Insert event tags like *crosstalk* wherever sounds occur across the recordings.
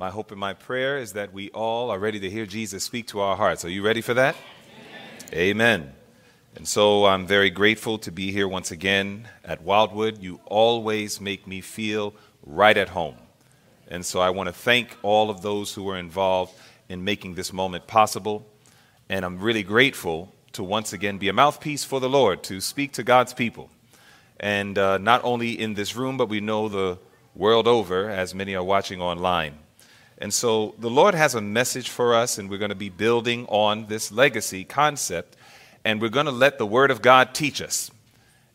My hope and my prayer is that we all are ready to hear Jesus speak to our hearts. Are you ready for that? Amen. Amen. And so I'm very grateful to be here once again at Wildwood. You always make me feel right at home. And so I want to thank all of those who were involved in making this moment possible. And I'm really grateful to once again be a mouthpiece for the Lord, to speak to God's people. And uh, not only in this room, but we know the world over, as many are watching online. And so the Lord has a message for us, and we're going to be building on this legacy concept, and we're going to let the Word of God teach us.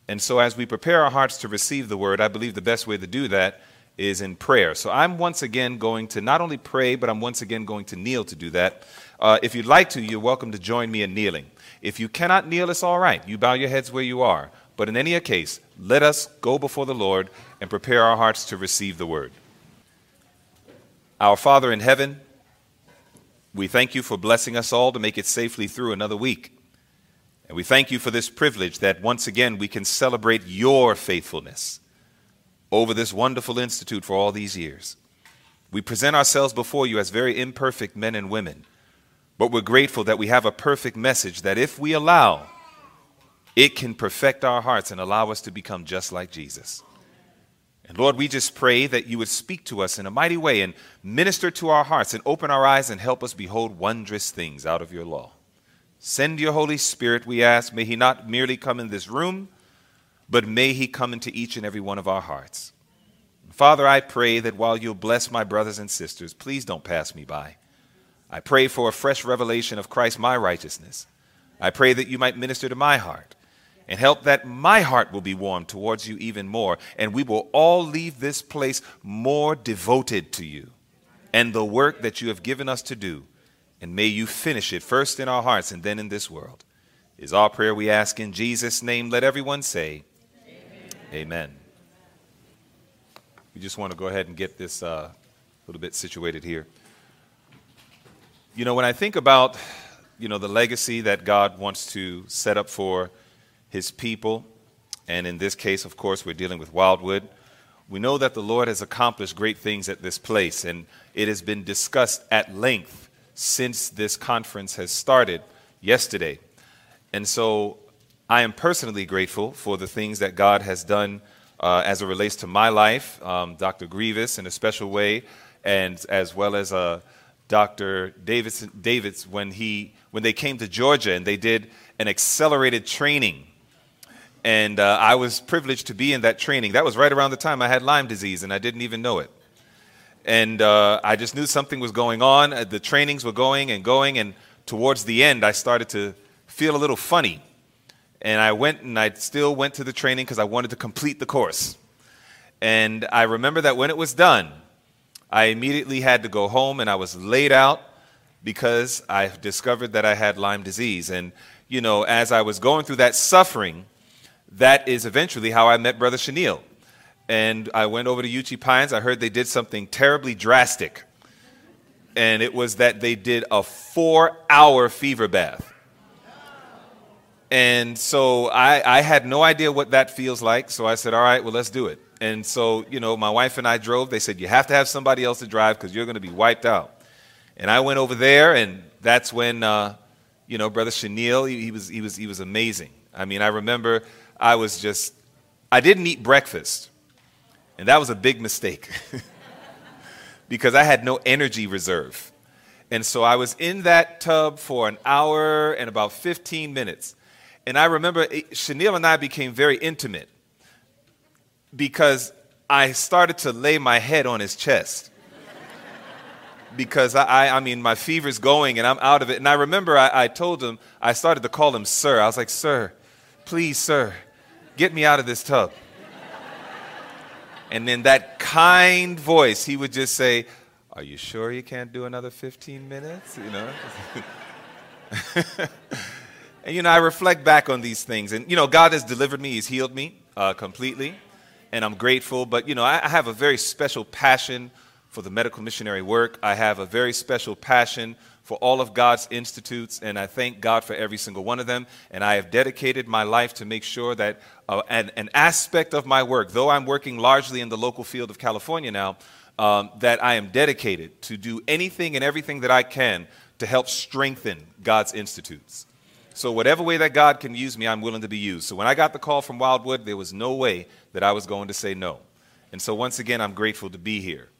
And so, as we prepare our hearts to receive the Word, I believe the best way to do that is in prayer. So, I'm once again going to not only pray, but I'm once again going to kneel to do that. Uh, if you'd like to, you're welcome to join me in kneeling. If you cannot kneel, it's all right. You bow your heads where you are. But in any case, let us go before the Lord and prepare our hearts to receive the word. Our Father in heaven, we thank you for blessing us all to make it safely through another week. And we thank you for this privilege that once again we can celebrate your faithfulness over this wonderful institute for all these years. We present ourselves before you as very imperfect men and women, but we're grateful that we have a perfect message that if we allow, it can perfect our hearts and allow us to become just like Jesus. And Lord, we just pray that you would speak to us in a mighty way and minister to our hearts and open our eyes and help us behold wondrous things out of your law. Send your Holy Spirit, we ask. May he not merely come in this room, but may he come into each and every one of our hearts. Father, I pray that while you'll bless my brothers and sisters, please don't pass me by. I pray for a fresh revelation of Christ, my righteousness. I pray that you might minister to my heart and help that my heart will be warm towards you even more. And we will all leave this place more devoted to you and the work that you have given us to do. And may you finish it first in our hearts and then in this world. Is our prayer we ask in Jesus' name. Let everyone say, Amen. Amen. We just want to go ahead and get this uh, a little bit situated here. You know, when I think about, you know, the legacy that God wants to set up for his people. And in this case, of course, we're dealing with Wildwood. We know that the Lord has accomplished great things at this place, and it has been discussed at length since this conference has started yesterday. And so I am personally grateful for the things that God has done uh, as it relates to my life, um, Dr. Grievous in a special way, and as well as uh, Dr. Davidson, Davids when, he, when they came to Georgia and they did an accelerated training and uh, I was privileged to be in that training. That was right around the time I had Lyme disease, and I didn't even know it. And uh, I just knew something was going on. Uh, the trainings were going and going, and towards the end, I started to feel a little funny. And I went and I still went to the training because I wanted to complete the course. And I remember that when it was done, I immediately had to go home and I was laid out because I discovered that I had Lyme disease. And, you know, as I was going through that suffering, that is eventually how I met Brother Chenille. And I went over to Uchee Pines. I heard they did something terribly drastic. And it was that they did a four hour fever bath. And so I, I had no idea what that feels like. So I said, all right, well, let's do it. And so, you know, my wife and I drove. They said, you have to have somebody else to drive because you're going to be wiped out. And I went over there, and that's when, uh, you know, Brother Chenille, he, he, was, he, was, he was amazing. I mean, I remember I was just, I didn't eat breakfast. And that was a big mistake *laughs* because I had no energy reserve. And so I was in that tub for an hour and about 15 minutes. And I remember eh, Chenille and I became very intimate because I started to lay my head on his chest. because I, I, mean, my fever's going and I'm out of it. And I remember I, I told him, I started to call him sir. I was like, sir, please, sir, Get me out of this tub. And in that kind voice, he would just say, Are you sure you can't do another 15 minutes? You know? *laughs* and, you know, I reflect back on these things. And, you know, God has delivered me, He's healed me uh, completely. And I'm grateful. But, you know, I, I have a very special passion for the medical missionary work. I have a very special passion for all of God's institutes, and I thank God for every single one of them. And I have dedicated my life to make sure that uh, an, an aspect of my work, though I'm working largely in the local field of California now, um, that I am dedicated to do anything and everything that I can to help strengthen God's institutes. So, whatever way that God can use me, I'm willing to be used. So, when I got the call from Wildwood, there was no way that I was going to say no. And so, once again, I'm grateful to be here.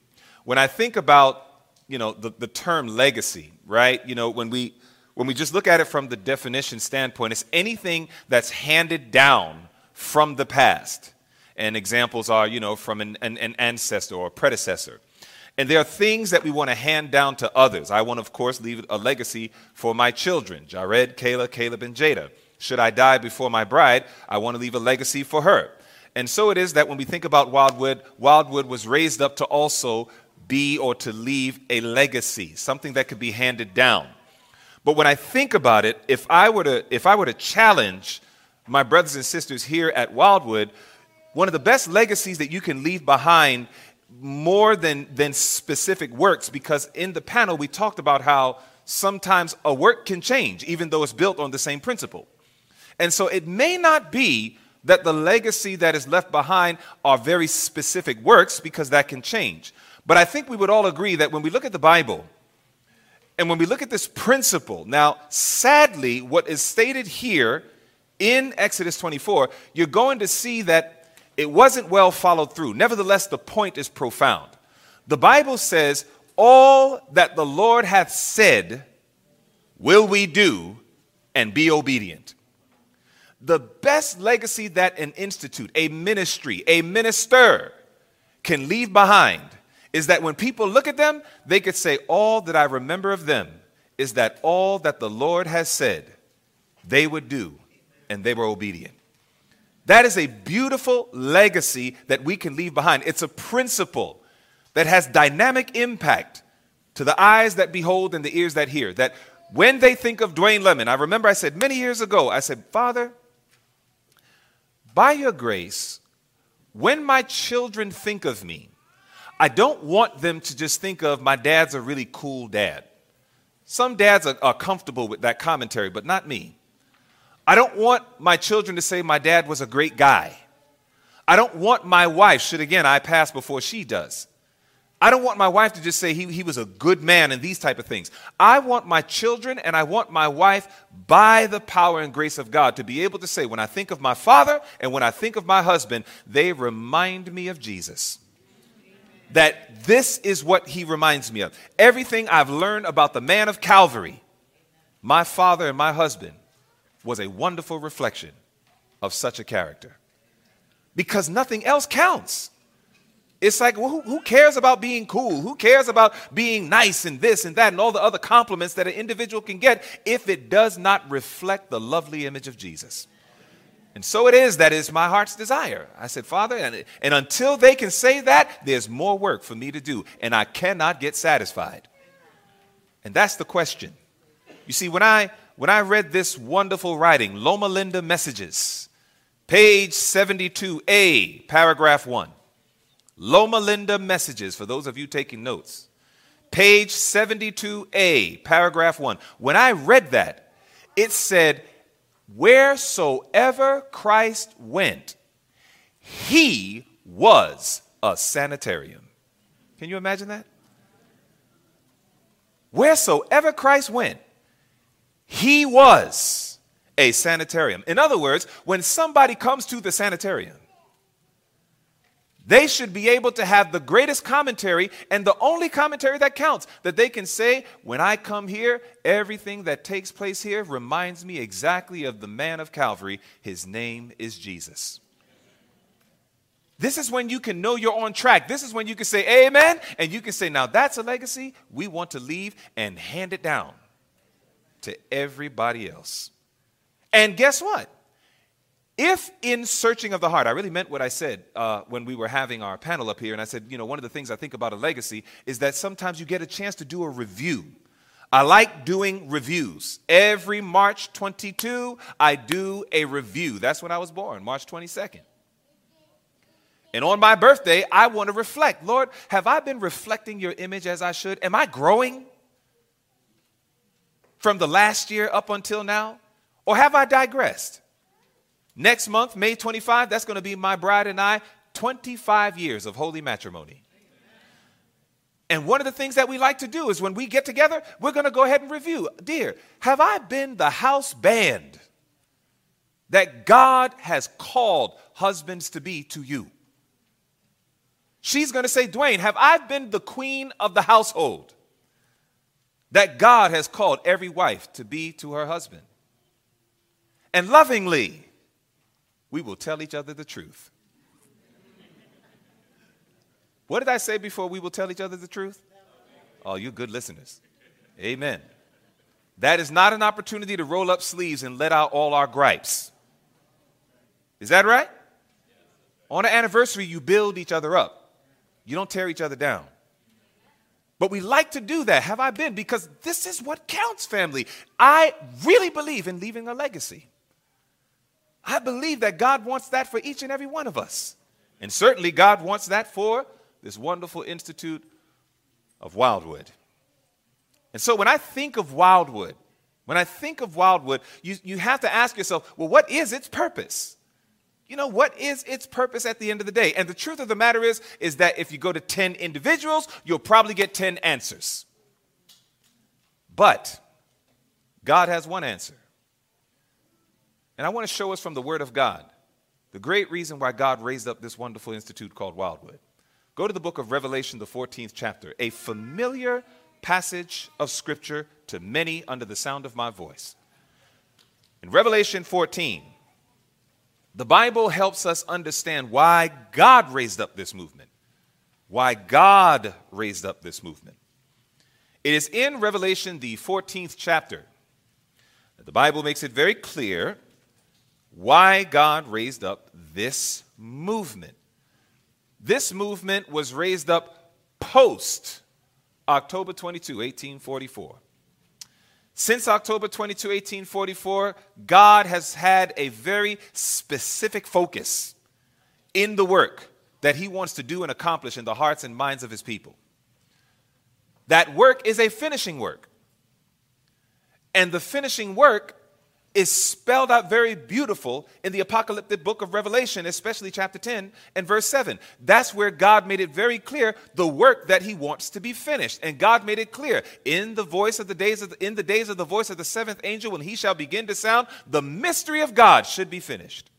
When I think about, you know, the, the term legacy, right? You know, when we, when we just look at it from the definition standpoint, it's anything that's handed down from the past. And examples are, you know, from an, an, an ancestor or predecessor. And there are things that we want to hand down to others. I want, of course, leave a legacy for my children Jared, Kayla, Caleb, and Jada. Should I die before my bride, I want to leave a legacy for her. And so it is that when we think about Wildwood, Wildwood was raised up to also be or to leave a legacy, something that could be handed down. But when I think about it, if I were to, if I were to challenge my brothers and sisters here at Wildwood, one of the best legacies that you can leave behind more than, than specific works because in the panel we talked about how sometimes a work can change even though it's built on the same principle. And so it may not be that the legacy that is left behind are very specific works because that can change. But I think we would all agree that when we look at the Bible and when we look at this principle, now sadly, what is stated here in Exodus 24, you're going to see that it wasn't well followed through. Nevertheless, the point is profound. The Bible says, All that the Lord hath said will we do and be obedient. The best legacy that an institute, a ministry, a minister can leave behind is that when people look at them, they could say, All that I remember of them is that all that the Lord has said they would do, and they were obedient. That is a beautiful legacy that we can leave behind. It's a principle that has dynamic impact to the eyes that behold and the ears that hear. That when they think of Dwayne Lemon, I remember I said many years ago, I said, Father, by your grace, when my children think of me, I don't want them to just think of my dad's a really cool dad. Some dads are, are comfortable with that commentary, but not me. I don't want my children to say my dad was a great guy. I don't want my wife, should again I pass before she does. I don't want my wife to just say he, he was a good man and these type of things. I want my children and I want my wife, by the power and grace of God, to be able to say, when I think of my father and when I think of my husband, they remind me of Jesus. That this is what he reminds me of. Everything I've learned about the man of Calvary, my father and my husband, was a wonderful reflection of such a character. Because nothing else counts. It's like, well, who, who, cares about being cool? Who cares about being nice and this and that and all the other compliments that an individual can get if it does not reflect the lovely image of Jesus? And so it is, that is my heart's desire. I said, Father, and, and until they can say that, there's more work for me to do, and I cannot get satisfied. And that's the question. You see, when I when I read this wonderful writing, Loma Linda Messages, page 72A, paragraph 1. Loma Linda Messages, for those of you taking notes. Page 72A, paragraph 1. When I read that, it said, Wheresoever Christ went, he was a sanitarium. Can you imagine that? Wheresoever Christ went, he was a sanitarium. In other words, when somebody comes to the sanitarium, they should be able to have the greatest commentary and the only commentary that counts that they can say, when I come here, everything that takes place here reminds me exactly of the man of Calvary. His name is Jesus. This is when you can know you're on track. This is when you can say amen and you can say, now that's a legacy we want to leave and hand it down to everybody else. And guess what? If in searching of the heart, I really meant what I said uh, when we were having our panel up here, and I said, you know, one of the things I think about a legacy is that sometimes you get a chance to do a review. I like doing reviews. Every March 22, I do a review. That's when I was born, March 22nd. And on my birthday, I want to reflect. Lord, have I been reflecting your image as I should? Am I growing? From the last year up until now? Or have I digressed? Next month, May 25, that's going to be my bride and I, 25 years of holy matrimony. And one of the things that we like to do is when we get together, we're going to go ahead and review. Dear, have I been the house band that God has called husbands to be to you? She's going to say, Dwayne, have I been the queen of the household that God has called every wife to be to her husband? And lovingly, we will tell each other the truth. What did I say before we will tell each other the truth? Oh, you good listeners. Amen. That is not an opportunity to roll up sleeves and let out all our gripes. Is that right? On an anniversary, you build each other up, you don't tear each other down. But we like to do that. Have I been? Because this is what counts, family. I really believe in leaving a legacy. I believe that God wants that for each and every one of us. And certainly, God wants that for this wonderful institute of Wildwood. And so, when I think of Wildwood, when I think of Wildwood, you, you have to ask yourself, well, what is its purpose? You know, what is its purpose at the end of the day? And the truth of the matter is, is that if you go to 10 individuals, you'll probably get 10 answers. But God has one answer. And I want to show us from the Word of God the great reason why God raised up this wonderful institute called Wildwood. Go to the book of Revelation, the 14th chapter, a familiar passage of Scripture to many under the sound of my voice. In Revelation 14, the Bible helps us understand why God raised up this movement. Why God raised up this movement. It is in Revelation, the 14th chapter, that the Bible makes it very clear why God raised up this movement. This movement was raised up post October 22, 1844. Since October 22, 1844, God has had a very specific focus in the work that He wants to do and accomplish in the hearts and minds of His people. That work is a finishing work. And the finishing work is spelled out very beautiful in the apocalyptic book of Revelation, especially chapter 10 and verse 7. That's where God made it very clear the work that he wants to be finished. And God made it clear in the voice of the days of the, in the days of the voice of the seventh angel when he shall begin to sound, the mystery of God should be finished.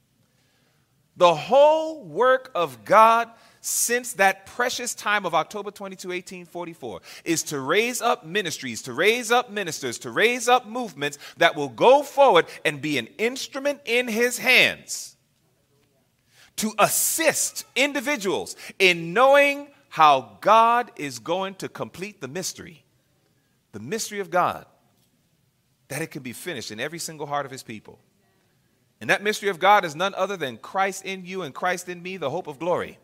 The whole work of God since that precious time of October 22, 1844, is to raise up ministries, to raise up ministers, to raise up movements that will go forward and be an instrument in his hands to assist individuals in knowing how God is going to complete the mystery, the mystery of God, that it can be finished in every single heart of his people. And that mystery of God is none other than Christ in you and Christ in me, the hope of glory.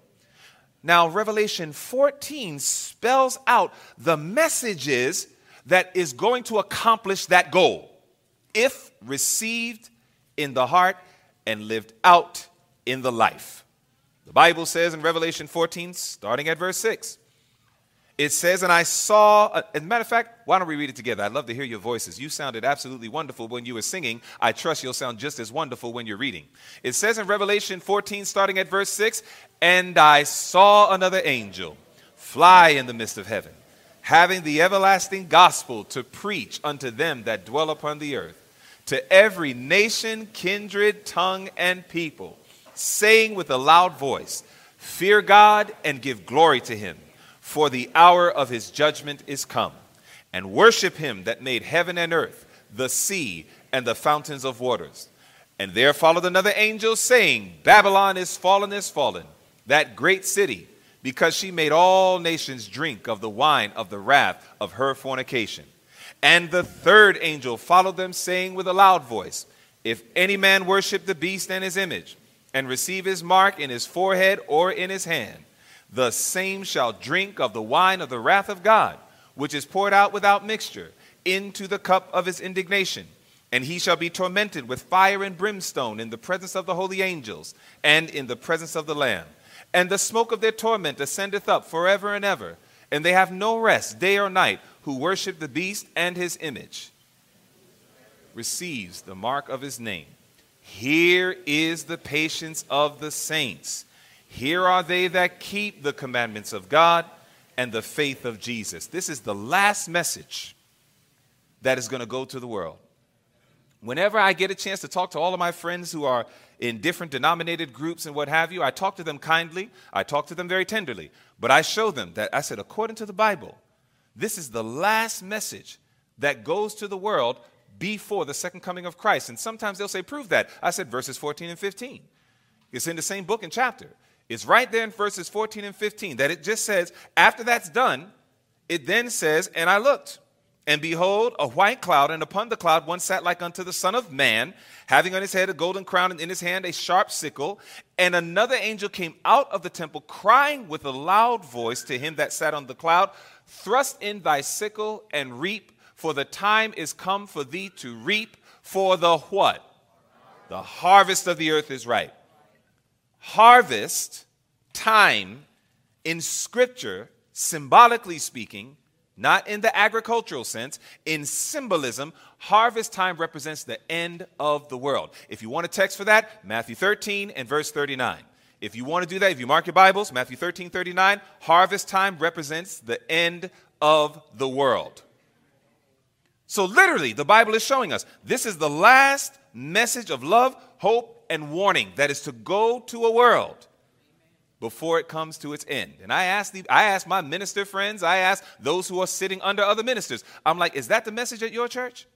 Now, Revelation 14 spells out the messages that is going to accomplish that goal if received in the heart and lived out in the life. The Bible says in Revelation 14, starting at verse 6, it says, and I saw, as a matter of fact, why don't we read it together? I'd love to hear your voices. You sounded absolutely wonderful when you were singing. I trust you'll sound just as wonderful when you're reading. It says in Revelation 14, starting at verse 6, and I saw another angel fly in the midst of heaven, having the everlasting gospel to preach unto them that dwell upon the earth, to every nation, kindred, tongue, and people, saying with a loud voice, Fear God and give glory to him for the hour of his judgment is come. And worship him that made heaven and earth, the sea, and the fountains of waters. And there followed another angel, saying, Babylon is fallen, is fallen, that great city, because she made all nations drink of the wine of the wrath of her fornication. And the third angel followed them, saying with a loud voice, If any man worship the beast and his image, and receive his mark in his forehead or in his hand, the same shall drink of the wine of the wrath of God, which is poured out without mixture, into the cup of his indignation. And he shall be tormented with fire and brimstone in the presence of the holy angels and in the presence of the Lamb. And the smoke of their torment ascendeth up forever and ever. And they have no rest day or night who worship the beast and his image. Receives the mark of his name. Here is the patience of the saints. Here are they that keep the commandments of God and the faith of Jesus. This is the last message that is going to go to the world. Whenever I get a chance to talk to all of my friends who are in different denominated groups and what have you, I talk to them kindly, I talk to them very tenderly, but I show them that I said, according to the Bible, this is the last message that goes to the world before the second coming of Christ. And sometimes they'll say, prove that. I said, verses 14 and 15. It's in the same book and chapter. It's right there in verses 14 and 15 that it just says, after that's done, it then says, And I looked, and behold, a white cloud, and upon the cloud one sat like unto the Son of Man, having on his head a golden crown, and in his hand a sharp sickle. And another angel came out of the temple, crying with a loud voice to him that sat on the cloud, Thrust in thy sickle and reap, for the time is come for thee to reap, for the what? The harvest of the earth is ripe harvest time in Scripture, symbolically speaking, not in the agricultural sense, in symbolism, harvest time represents the end of the world. If you want a text for that, Matthew 13 and verse 39. If you want to do that, if you mark your Bibles, Matthew 13, 39, harvest time represents the end of the world. So, literally, the Bible is showing us this is the last message of love, hope, and warning that is to go to a world before it comes to its end. And I ask the, I ask my minister friends, I ask those who are sitting under other ministers. I'm like, is that the message at your church?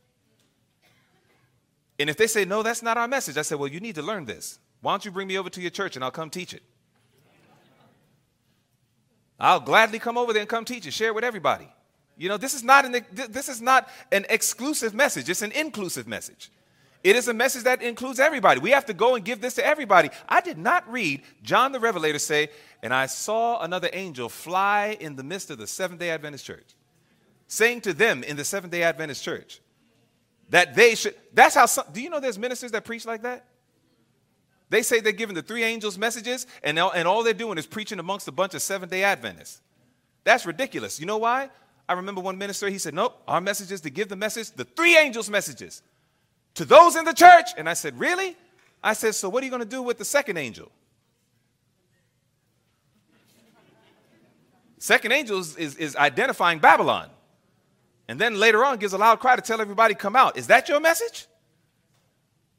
And if they say no, that's not our message, I say, well, you need to learn this. Why don't you bring me over to your church and I'll come teach it? I'll gladly come over there and come teach it, share it with everybody. You know, this is not an this is not an exclusive message, it's an inclusive message. It is a message that includes everybody. We have to go and give this to everybody. I did not read John the Revelator say, and I saw another angel fly in the midst of the Seventh day Adventist church, saying to them in the Seventh day Adventist church that they should. That's how some, do you know there's ministers that preach like that? They say they're giving the three angels messages, and and all they're doing is preaching amongst a bunch of Seventh day Adventists. That's ridiculous. You know why? I remember one minister, he said, Nope, our message is to give the message, the three angels' messages to those in the church. And I said, Really? I said, So what are you going to do with the second angel? Second angel is, is, identifying Babylon. And then later on gives a loud cry to tell everybody, come out. Is that your message?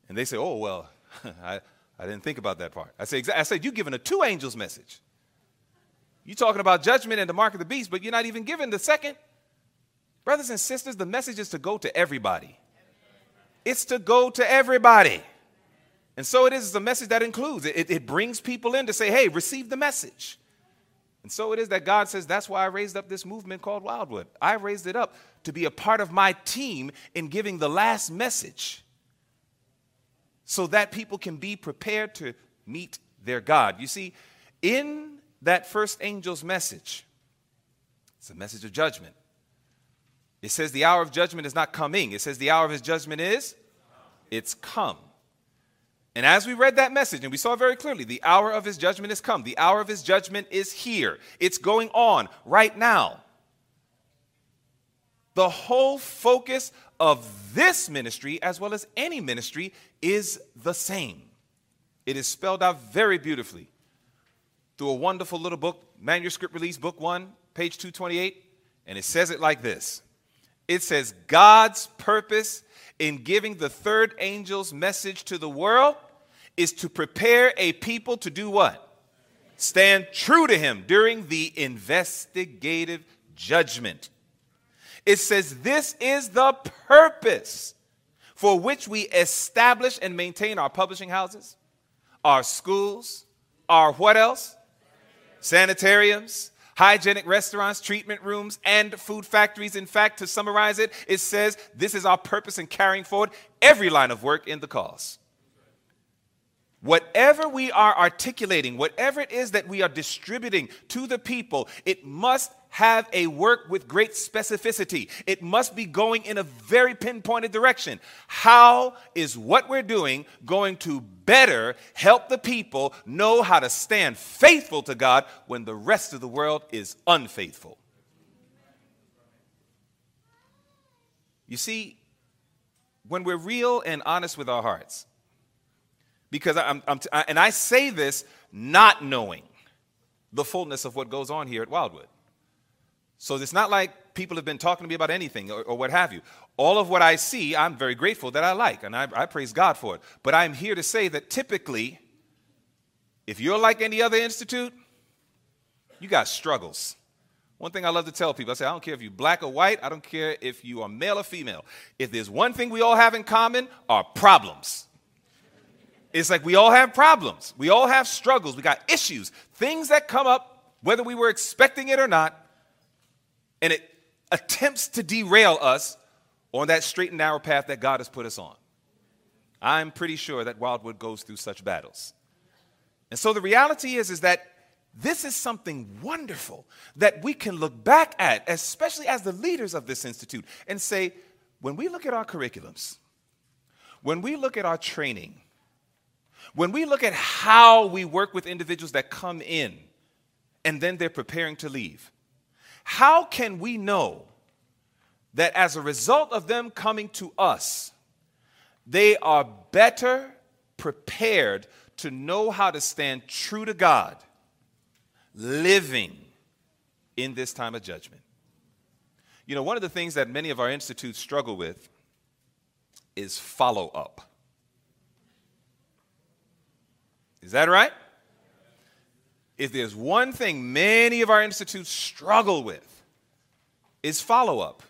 And they say, oh, well, *laughs* I, I didn't think about that part. I, say, I said, you're giving a two angels message. You're talking about judgment and the mark of the beast, but you're not even giving the second. Brothers and sisters, the message is to go to everybody. It's to go to everybody. And so it is a message that includes, it, it brings people in to say, hey, receive the message. And so it is that God says, that's why I raised up this movement called Wildwood. I raised it up to be a part of my team in giving the last message so that people can be prepared to meet their God. You see, in that first angel's message, it's a message of judgment. It says the hour of judgment is not coming. It says the hour of his judgment is it's come. And as we read that message, and we saw very clearly, the hour of his judgment is come. The hour of his judgment is here. It's going on right now. The whole focus of this ministry, as well as any ministry, is the same. It is spelled out very beautifully through a wonderful little book, manuscript release, book one, page 228, and it says it like this it says God's purpose in giving the third angel's message to the world is to prepare a people to do what? Stand true to him during the investigative judgment. It says this is the purpose for which we establish and maintain our publishing houses, our schools, our what else? Sanitariums, hygienic restaurants, treatment rooms, and food factories. In fact, to summarize it, it says this is our purpose in carrying forward every line of work in the cause. Whatever we are articulating, whatever it is that we are distributing to the people, it must have a work with great specificity. It must be going in a very pinpointed direction. How is what we're doing going to better help the people know how to stand faithful to God when the rest of the world is unfaithful? You see, when we're real and honest with our hearts, because I'm, I'm t- and I say this not knowing the fullness of what goes on here at Wildwood. So it's not like people have been talking to me about anything or, or, what have you. All of what I see, I'm very grateful that I like, and I, I praise God for it. But I'm here to say that typically, if you're like any other institute, you got struggles. One thing I love to tell people I say, I don't care if you're black or white, I don't care if you are male or female. If there's one thing we all have in common, are problems. It's like we all have problems, we all have struggles, we got issues, things that come up, whether we were expecting it or not, and it attempts to derail us on that straight and narrow path that God has put us on. I'm pretty sure that Wildwood goes through such battles. And so the reality is, is that this is something wonderful that we can look back at, especially as the leaders of this institute, and say, when we look at our curriculums, when we look at our training, when we look at how we work with individuals that come in and then they're preparing to leave, how can we know that as a result of them coming to us, they are better prepared to know how to stand true to God, living in this time of judgment? You know, one of the things that many of our institutes struggle with is follow up. Is that right? if there's one thing many of our institutes struggle with, is follow up.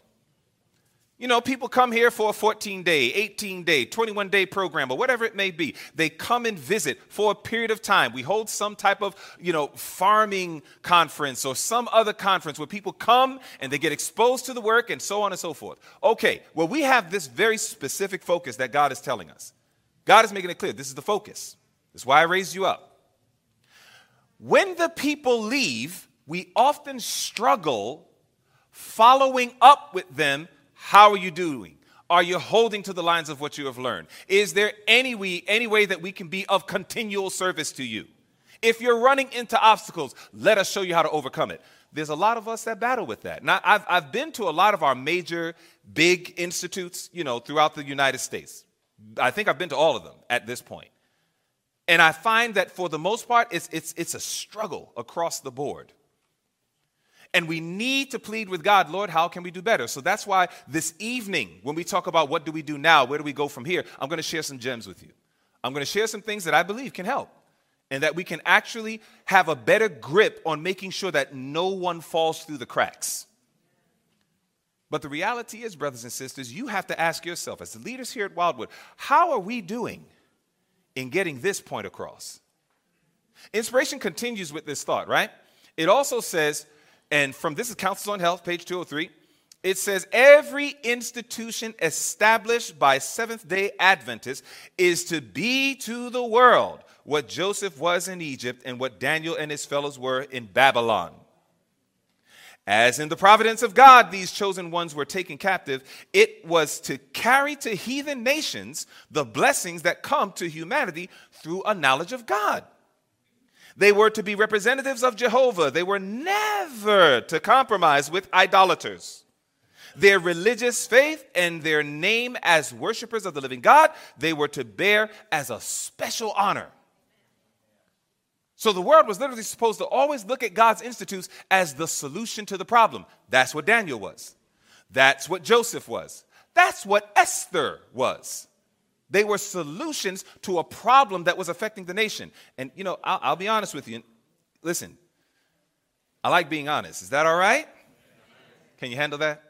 You know, people come here for a 14 day, 18 day, 21 day program, or whatever it may be. They come and visit for a period of time. We hold some type of, you know, farming conference or some other conference where people come and they get exposed to the work and so on and so forth. Okay, well, we have this very specific focus that God is telling us. God is making it clear this is the focus. That's why I raised you up. When the people leave, we often struggle following up with them. How are you doing? Are you holding to the lines of what you have learned? Is there any way, any way that we can be of continual service to you? If you're running into obstacles, let us show you how to overcome it. There's a lot of us that battle with that. Now, I've, I've been to a lot of our major, big institutes, you know, throughout the United States. I think I've been to all of them at this point. And I find that for the most part, it's, it's, it's a struggle across the board. And we need to plead with God, Lord, how can we do better? So that's why this evening, when we talk about what do we do now, where do we go from here, I'm going to share some gems with you. I'm going to share some things that I believe can help and that we can actually have a better grip on making sure that no one falls through the cracks. But the reality is, brothers and sisters, you have to ask yourself, as the leaders here at Wildwood, how are we doing? In getting this point across. Inspiration continues with this thought, right? It also says, and from this is Counsels on Health, page 203, it says, every institution established by Seventh day Adventists is to be to the world what Joseph was in Egypt and what Daniel and his fellows were in Babylon. As in the providence of God, these chosen ones were taken captive. It was to carry to heathen nations the blessings that come to humanity through a knowledge of God. They were to be representatives of Jehovah. They were never to compromise with idolaters. Their religious faith and their name as worshipers of the living God, they were to bear as a special honor. So the world was literally supposed to always look at God's institutes as the solution to the problem. That's what Daniel was. That's what Joseph was. That's what Esther was. They were solutions to a problem that was affecting the nation. And, you know, I'll, I'll be honest with you. Listen, I like being honest. Is that all right? Can you handle that?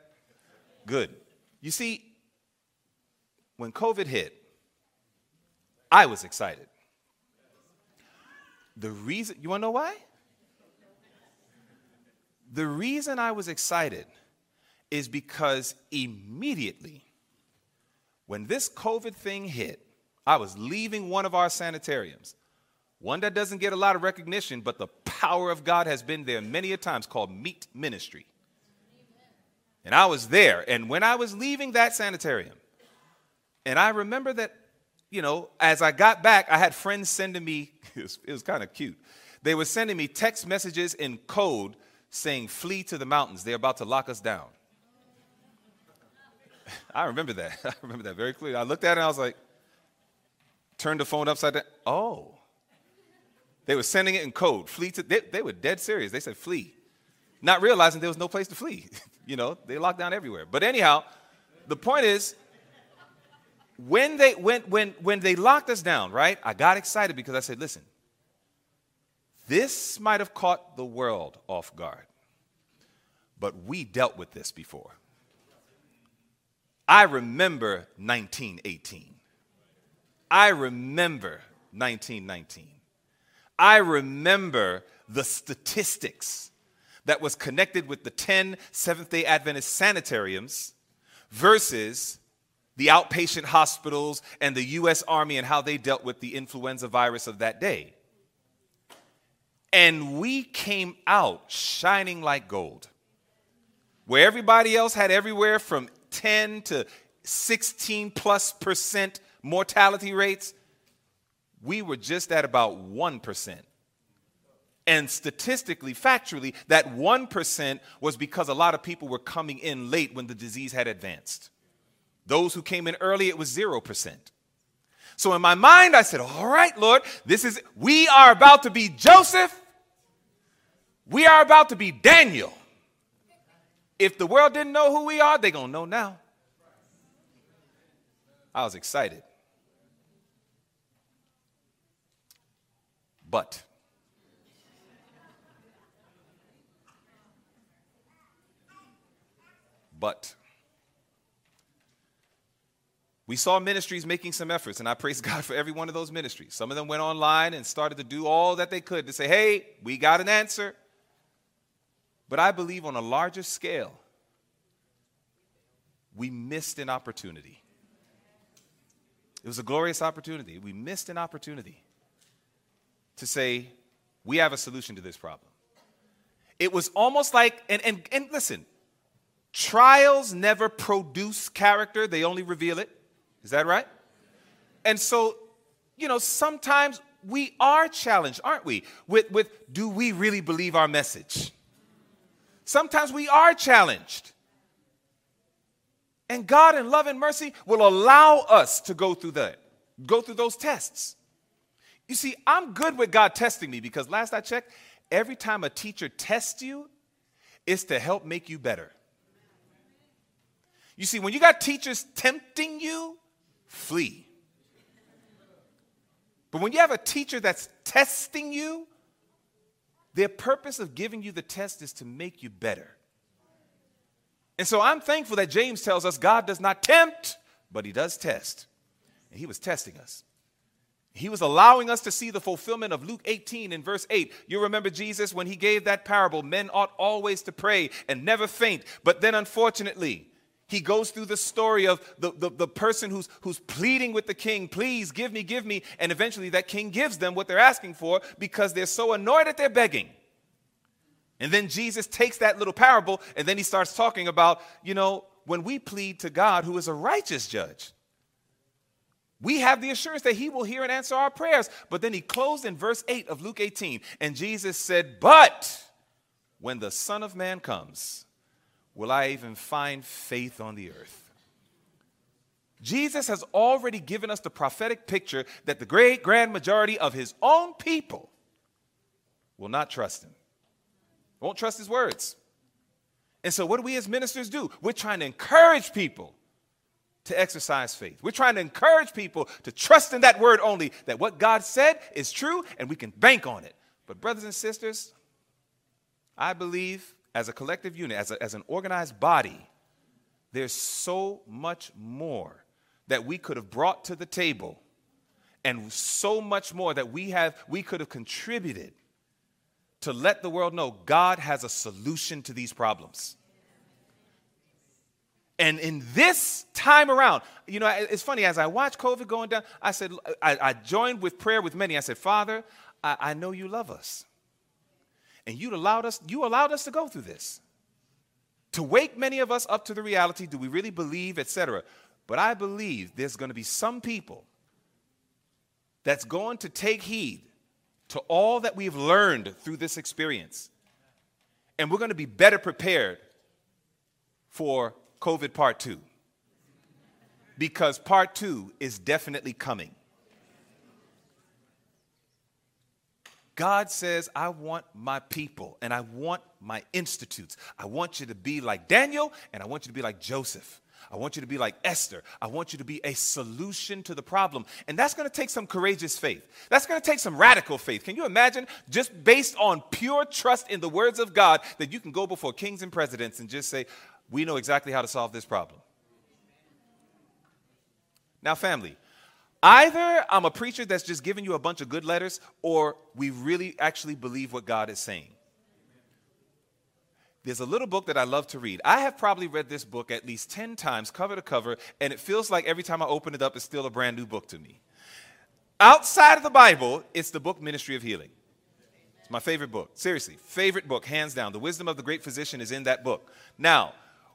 Good. You see, when COVID hit, I was excited. The reason, you want to know why? The reason I was excited is because immediately when this COVID thing hit, I was leaving one of our sanitariums, one that doesn't get a lot of recognition, but the power of God has been there many a times called Meat Ministry. And I was there. And when I was leaving that sanitarium, and I remember that you know, as I got back, I had friends sending me, *laughs* it was, was kind of cute. They were sending me text messages in code saying, Flee to the mountains. They're about to lock us down. *laughs* I remember that. *laughs* I remember that very clearly. I looked at it and I was like, turned the phone upside down. Oh. They were sending it in code. Flee to, they, they were dead serious. They said, Flee. not realizing there was no place to flee. you know, they locked down everywhere. But anyhow, the point is, when they when when when they locked us down, right? I got excited because I said, listen, this might have caught the world off guard, but we dealt with this before. I remember 1918. I remember 1919. I remember the statistics that was connected with the 10 Seventh day Adventist sanitariums versus the outpatient hospitals and the US Army and how they dealt with the influenza virus of that day. And we came out shining like gold. Where everybody else had everywhere from 10 to 16 plus percent mortality rates, we were just at about 1%. And statistically, factually, that 1% was because a lot of people were coming in late when the disease had advanced. Those who came in early, it was 0%. So in my mind, I said, All right, Lord, this is, we are about to be Joseph. We are about to be Daniel. If the world didn't know who we are, they're going to know now. I was excited. But But we saw ministries making some efforts, and I praise *laughs* God for every one of those ministries. Some of them went online and started to do all that they could to say, hey, we got an answer. But I believe on a larger scale, we missed an opportunity. It was a glorious opportunity. We missed an opportunity to say, we have a solution to this problem. It was almost like, and, and, and listen, Trials never produce character, they only reveal it. Is that right? And so, you know, sometimes we are challenged, aren't we? With, with do we really believe our message? Sometimes we are challenged. And God, in love and mercy, will allow us to go through that, go through those tests. You see, I'm good with God testing me because last I checked, every time a teacher tests you, it's to help make you better. You see, when you got teachers tempting you, flee. But when you have a teacher that's testing you, their purpose of giving you the test is to make you better. And so I'm thankful that James tells us God does not tempt, but he does test. And he was testing us. He was allowing us to see the fulfillment of Luke 18 in verse 8. You remember Jesus when he gave that parable men ought always to pray and never faint. But then, unfortunately, he goes through the story of the, the, the, person who's, who's pleading with the king, please give me, give me. And eventually that king gives them what they're asking for because they're so annoyed that they're begging. And then Jesus takes that little parable and then he starts talking about, you know, when we plead to God, who is a righteous judge, we have the assurance that he will hear and answer our prayers. But then he closed in verse 8 of Luke 18, and Jesus said, But when the Son of Man comes, will I even find faith on the earth? Jesus has already given us the prophetic picture that the great grand majority of his own people will not trust him, won't trust his words. And so, what do we as ministers do? We're trying to encourage people to exercise faith. We're trying to encourage people to trust in that word only, that what God said is true and we can bank on it. But, brothers and sisters, I believe as a collective unit, as, a, as an organized body, there's so much more that we could have brought to the table and so much more that we have we could have contributed to let the world know God has a solution to these problems. And in this time around, you know, it's funny, as I watch COVID going down, I said, I, I joined with prayer with many. I said, Father, I, I know you love us and you allowed us you allowed us to go through this. To wake many of us up to the reality do we really believe etc but i believe there's going to be some people that's going to take heed to all that we've learned through this experience. And we're going to be better prepared for covid part 2 because part 2 is definitely coming God says, I want my people and I want my institutes. I want you to be like Daniel and I want you to be like Joseph. I want you to be like Esther. I want you to be a solution to the problem. And that's going to take some courageous faith. That's going to take some radical faith. Can you imagine, just based on pure trust in the words of God, that you can go before kings and presidents and just say, We know exactly how to solve this problem? Now, family, either I'm a preacher that's just giving you a bunch of good letters, or we really actually believe what God is saying. There's a little book that I love to read. I have probably read this book at least 10 times, cover to cover, and it feels like every time I open it up, it's still a brand new book to me. Outside of the Bible, it's the book Ministry of Healing. It's my favorite book. Seriously, favorite book, hands down. The wisdom of the great physician is in that book. Now,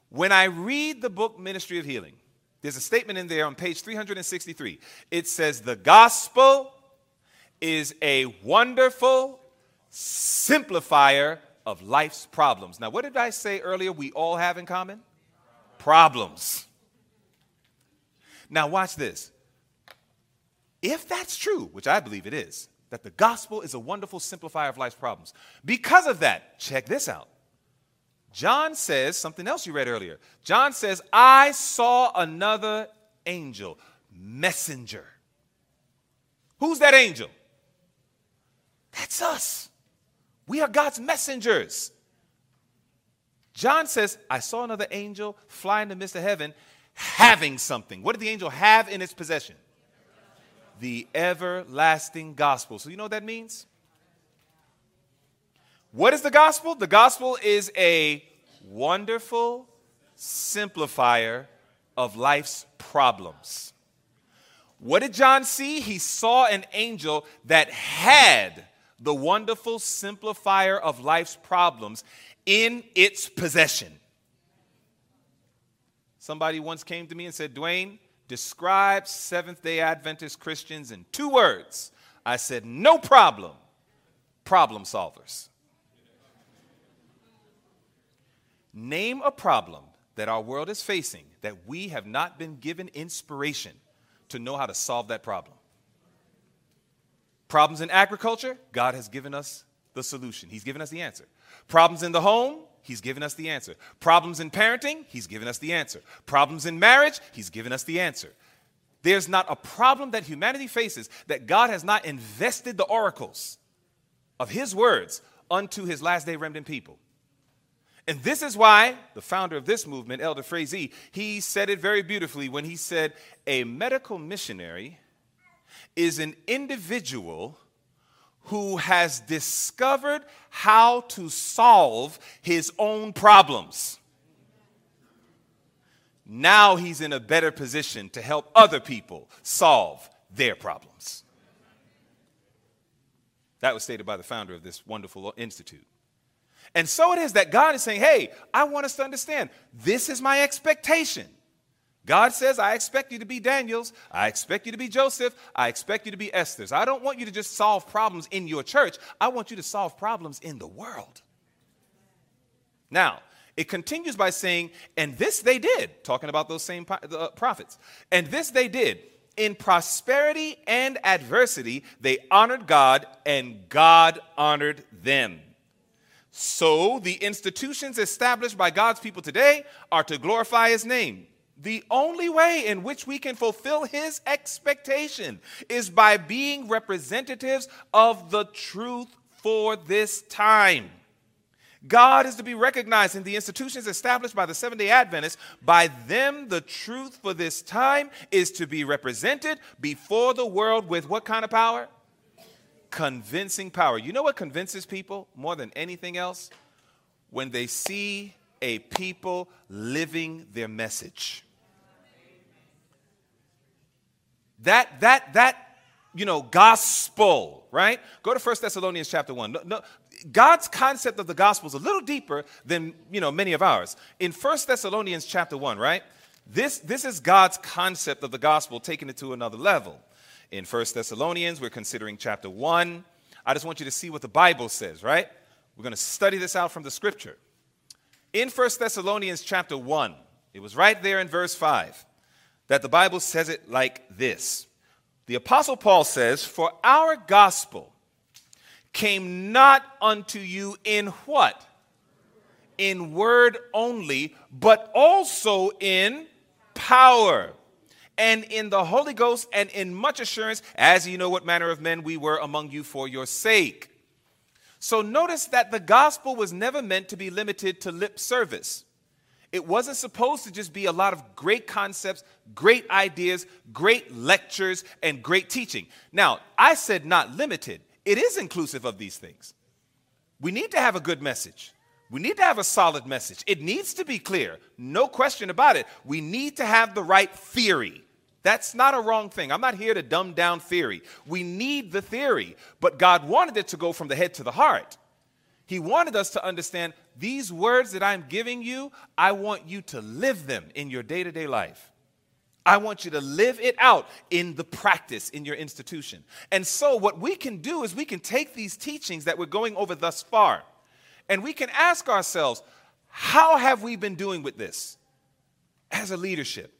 when I read the book Ministry of Healing, there's a statement in there on page 363. It says, The gospel is a wonderful simplifier of life's problems. Now, what did I say earlier we all have in common? Problems. Now, watch this. If that's true, which I believe it is, that the gospel is a wonderful simplifier of life's problems, because of that, check this out. John says something else you read earlier. John says, I saw another angel, messenger. Who's that angel? That's us. We are God's messengers. John says, I saw another angel fly in the midst of heaven having something. What did the angel have in its possession? The everlasting gospel. So, you know what that means? What is the gospel? The gospel is a wonderful simplifier of life's problems. What did John see? He saw an angel that had the wonderful simplifier of life's problems in its possession. Somebody once came to me and said, Dwayne, describe Seventh day Adventist Christians in two words. I said, no problem, problem solvers. Name a problem that our world is facing that we have not been given inspiration to know how to solve that problem. Problems in agriculture, God has given us the solution. He's given us the answer. Problems in the home, He's given us the answer. Problems in parenting, He's given us the answer. Problems in marriage, He's given us the answer. There's not a problem that humanity faces that God has not invested the oracles of His words unto His last day remnant people. And this is why the founder of this movement, Elder Frazee, he said it very beautifully when he said, A medical missionary is an individual who has discovered how to solve his own problems. Now he's in a better position to help other people solve their problems. That was stated by the founder of this wonderful institute. And so it is that God is saying, hey, I want us to understand this is my expectation. God says, I expect you to be Daniel's. I expect you to be Joseph. I expect you to be Esther's. I don't want you to just solve problems in your church. I want you to solve problems in the world. Now, it continues by saying, and this they did, talking about those same uh, prophets. And this they did. In prosperity and adversity, they honored God, and God honored them. So, the institutions established by God's people today are to glorify His name the only way in which we can fulfill his expectation is by being representatives of the truth for this time. God is to be recognized in the institutions established by the Seventh day Adventists. By them, the truth for this time is to be represented before the world with what kind of power? Convincing power. You know what convinces people more than anything else? When they see a people living their message. That, that, that, you know, gospel, right? Go to 1 Thessalonians chapter 1. No, no, God's concept of the gospel is a little deeper than, you know, many of ours. In 1 Thessalonians chapter 1, right? This, this is God's concept of the gospel, taking it to another level. In 1 Thessalonians, we're considering chapter 1. I just want you to see what the Bible says, right? We're going to study this out from the scripture. In 1 Thessalonians chapter 1, it was right there in verse 5 that the Bible says it like this The Apostle Paul says, For our gospel came not unto you in what? In word only, but also in power and in the Holy Ghost and in much assurance, as you know what manner of men we were among you for your sake. So notice that the gospel was never meant to be limited to lip service. It wasn't supposed to just be a lot of great concepts, great ideas, great lectures, and great teaching. Now, I said not limited. It is inclusive of these things. We need to have a good message. We need to have a solid message. It needs to be clear, no question about it. We need to have the right theory. That's not a wrong thing. I'm not here to dumb down theory. We need the theory, but God wanted it to go from the head to the heart. He wanted us to understand these words that I'm giving you, I want you to live them in your day to day life. I want you to live it out in the practice in your institution. And so, what we can do is we can take these teachings that we're going over thus far and we can ask ourselves, how have we been doing with this as a leadership?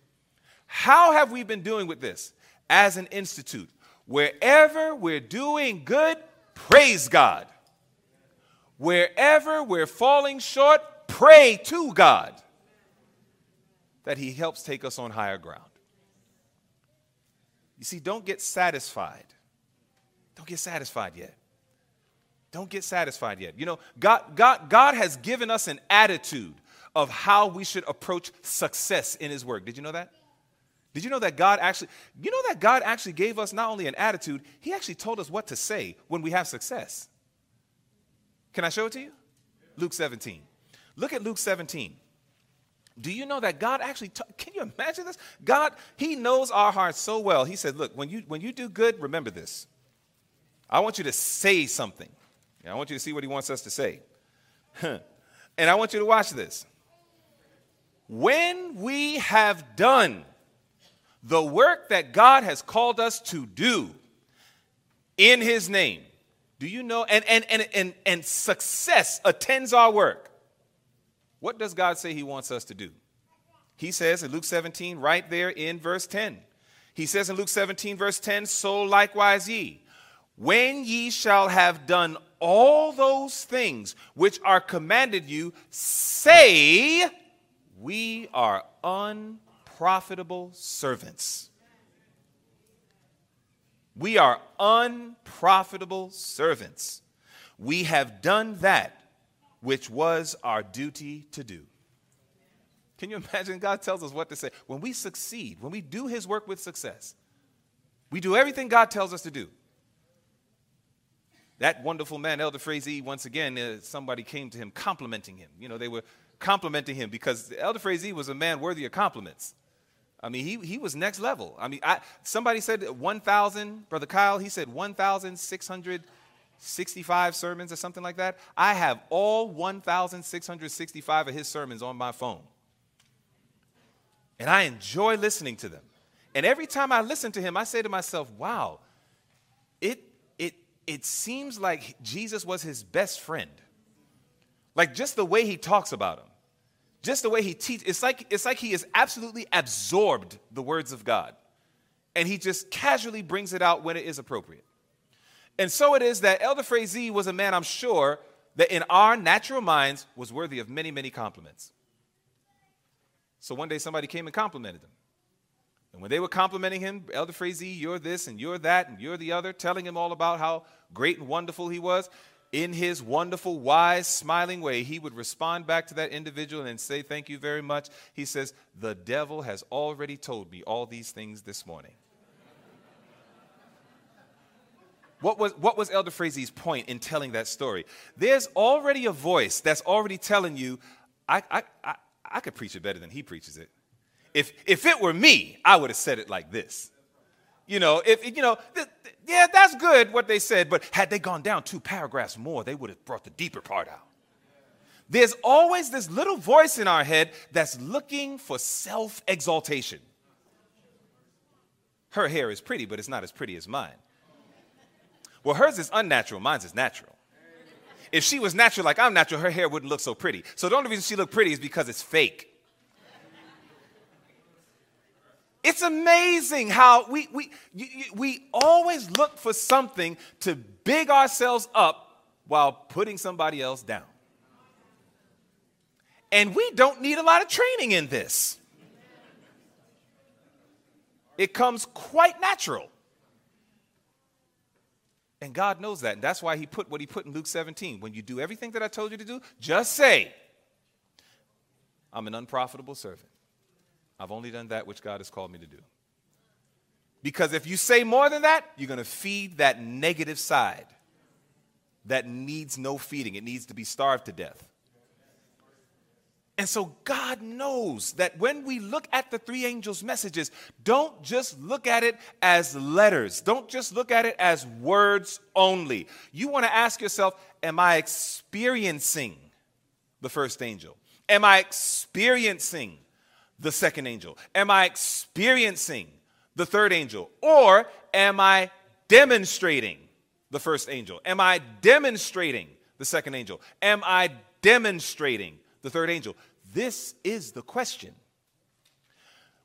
How have we been doing with this as an institute? Wherever we're doing good, praise God. Wherever we're falling short, pray to God that He helps take us on higher ground. You see, don't get satisfied. Don't get satisfied yet. Don't get satisfied yet. You know, God, God, God has given us an attitude of how we should approach success in His work. Did you know that? Did you know that God actually, you know that God actually gave us not only an attitude, He actually told us what to say when we have success. Can I show it to you? Luke 17. Look at Luke 17. Do you know that God actually, t- can you imagine this? God, He knows our hearts so well. He said, Look, when you, when you do good, remember this. I want you to say something. I want you to see what He wants us to say. and I want you to watch this. When we have done the work that God has called us to do in His name, do you know? And, and, and, and, and success attends our work. What does God say He wants us to do? He says in Luke 17, right there in verse 10. He says in Luke 17, verse 10, so likewise ye, when ye shall have done all those things which are commanded you, say, We are unprofitable servants. We are unprofitable servants. We have done that which was our duty to do. Can you *laughs* imagine? God tells us what to say. When we succeed, when we do His work with success, we do everything God tells us to do. That wonderful man, Elder Frazee, once again, uh, somebody came to him complimenting him. You know, they were complimenting him because Elder Frazee was a man worthy of compliments. I mean, he, he was next level. I mean, I, somebody said 1,000, Brother Kyle, he said 1,665 sermons or something like that. I have all 1,665 of his sermons on my phone. And I enjoy listening to them. And every time I listen to him, I say to myself, wow, it, it, it seems like Jesus was his best friend. Like just the way he talks about him just the way he teaches, it's like, it's like he has absolutely absorbed the words of God. And he just casually brings it out when it is appropriate. And so it is that Elder Frazee was a man, I'm sure, that in our natural minds was worthy of many, many compliments. So one day somebody came and complimented him. And when they were complimenting him, Elder Frazee, you're this and you're that and you're the other, telling him all about how great and wonderful he was, in his wonderful, wise, smiling way, he would respond back to that individual and say, Thank you very much. He says, The devil has already told me all these things this morning. What was, what was Elder Frazee's point in telling that story? There's already a voice that's already telling you, I, I, I, I could preach it better than he preaches it. If, if it were me, I would have said it like this. You know, if you know, th- th- yeah, that's good what they said, but had they gone down two paragraphs more, they would have brought the deeper part out. There's always this little voice in our head that's looking for self exaltation. Her hair is pretty, but it's not as pretty as mine. Well, hers is unnatural, mine's is natural. If she was natural like I'm natural, her hair wouldn't look so pretty. So the only reason she looked pretty is because it's fake. It's amazing how we, we, we always look for something to big ourselves up while putting somebody else down. And we don't need a lot of training in this. It comes quite natural. And God knows that. And that's why He put what He put in Luke 17. When you do everything that I told you to do, just say, I'm an unprofitable servant. I've only done that which God has called me to do. Because if you say more than that, you're going to feed that negative side that needs no feeding. It needs to be starved to death. And so God knows that when we look at the three angels' messages, don't just look at it as letters. Don't just look at it as words only. You want to ask yourself, am I experiencing the first angel? Am I experiencing the second angel? Am I experiencing the third angel? Or am I demonstrating the first angel? Am I demonstrating the second angel? Am I demonstrating the third angel? This is the question.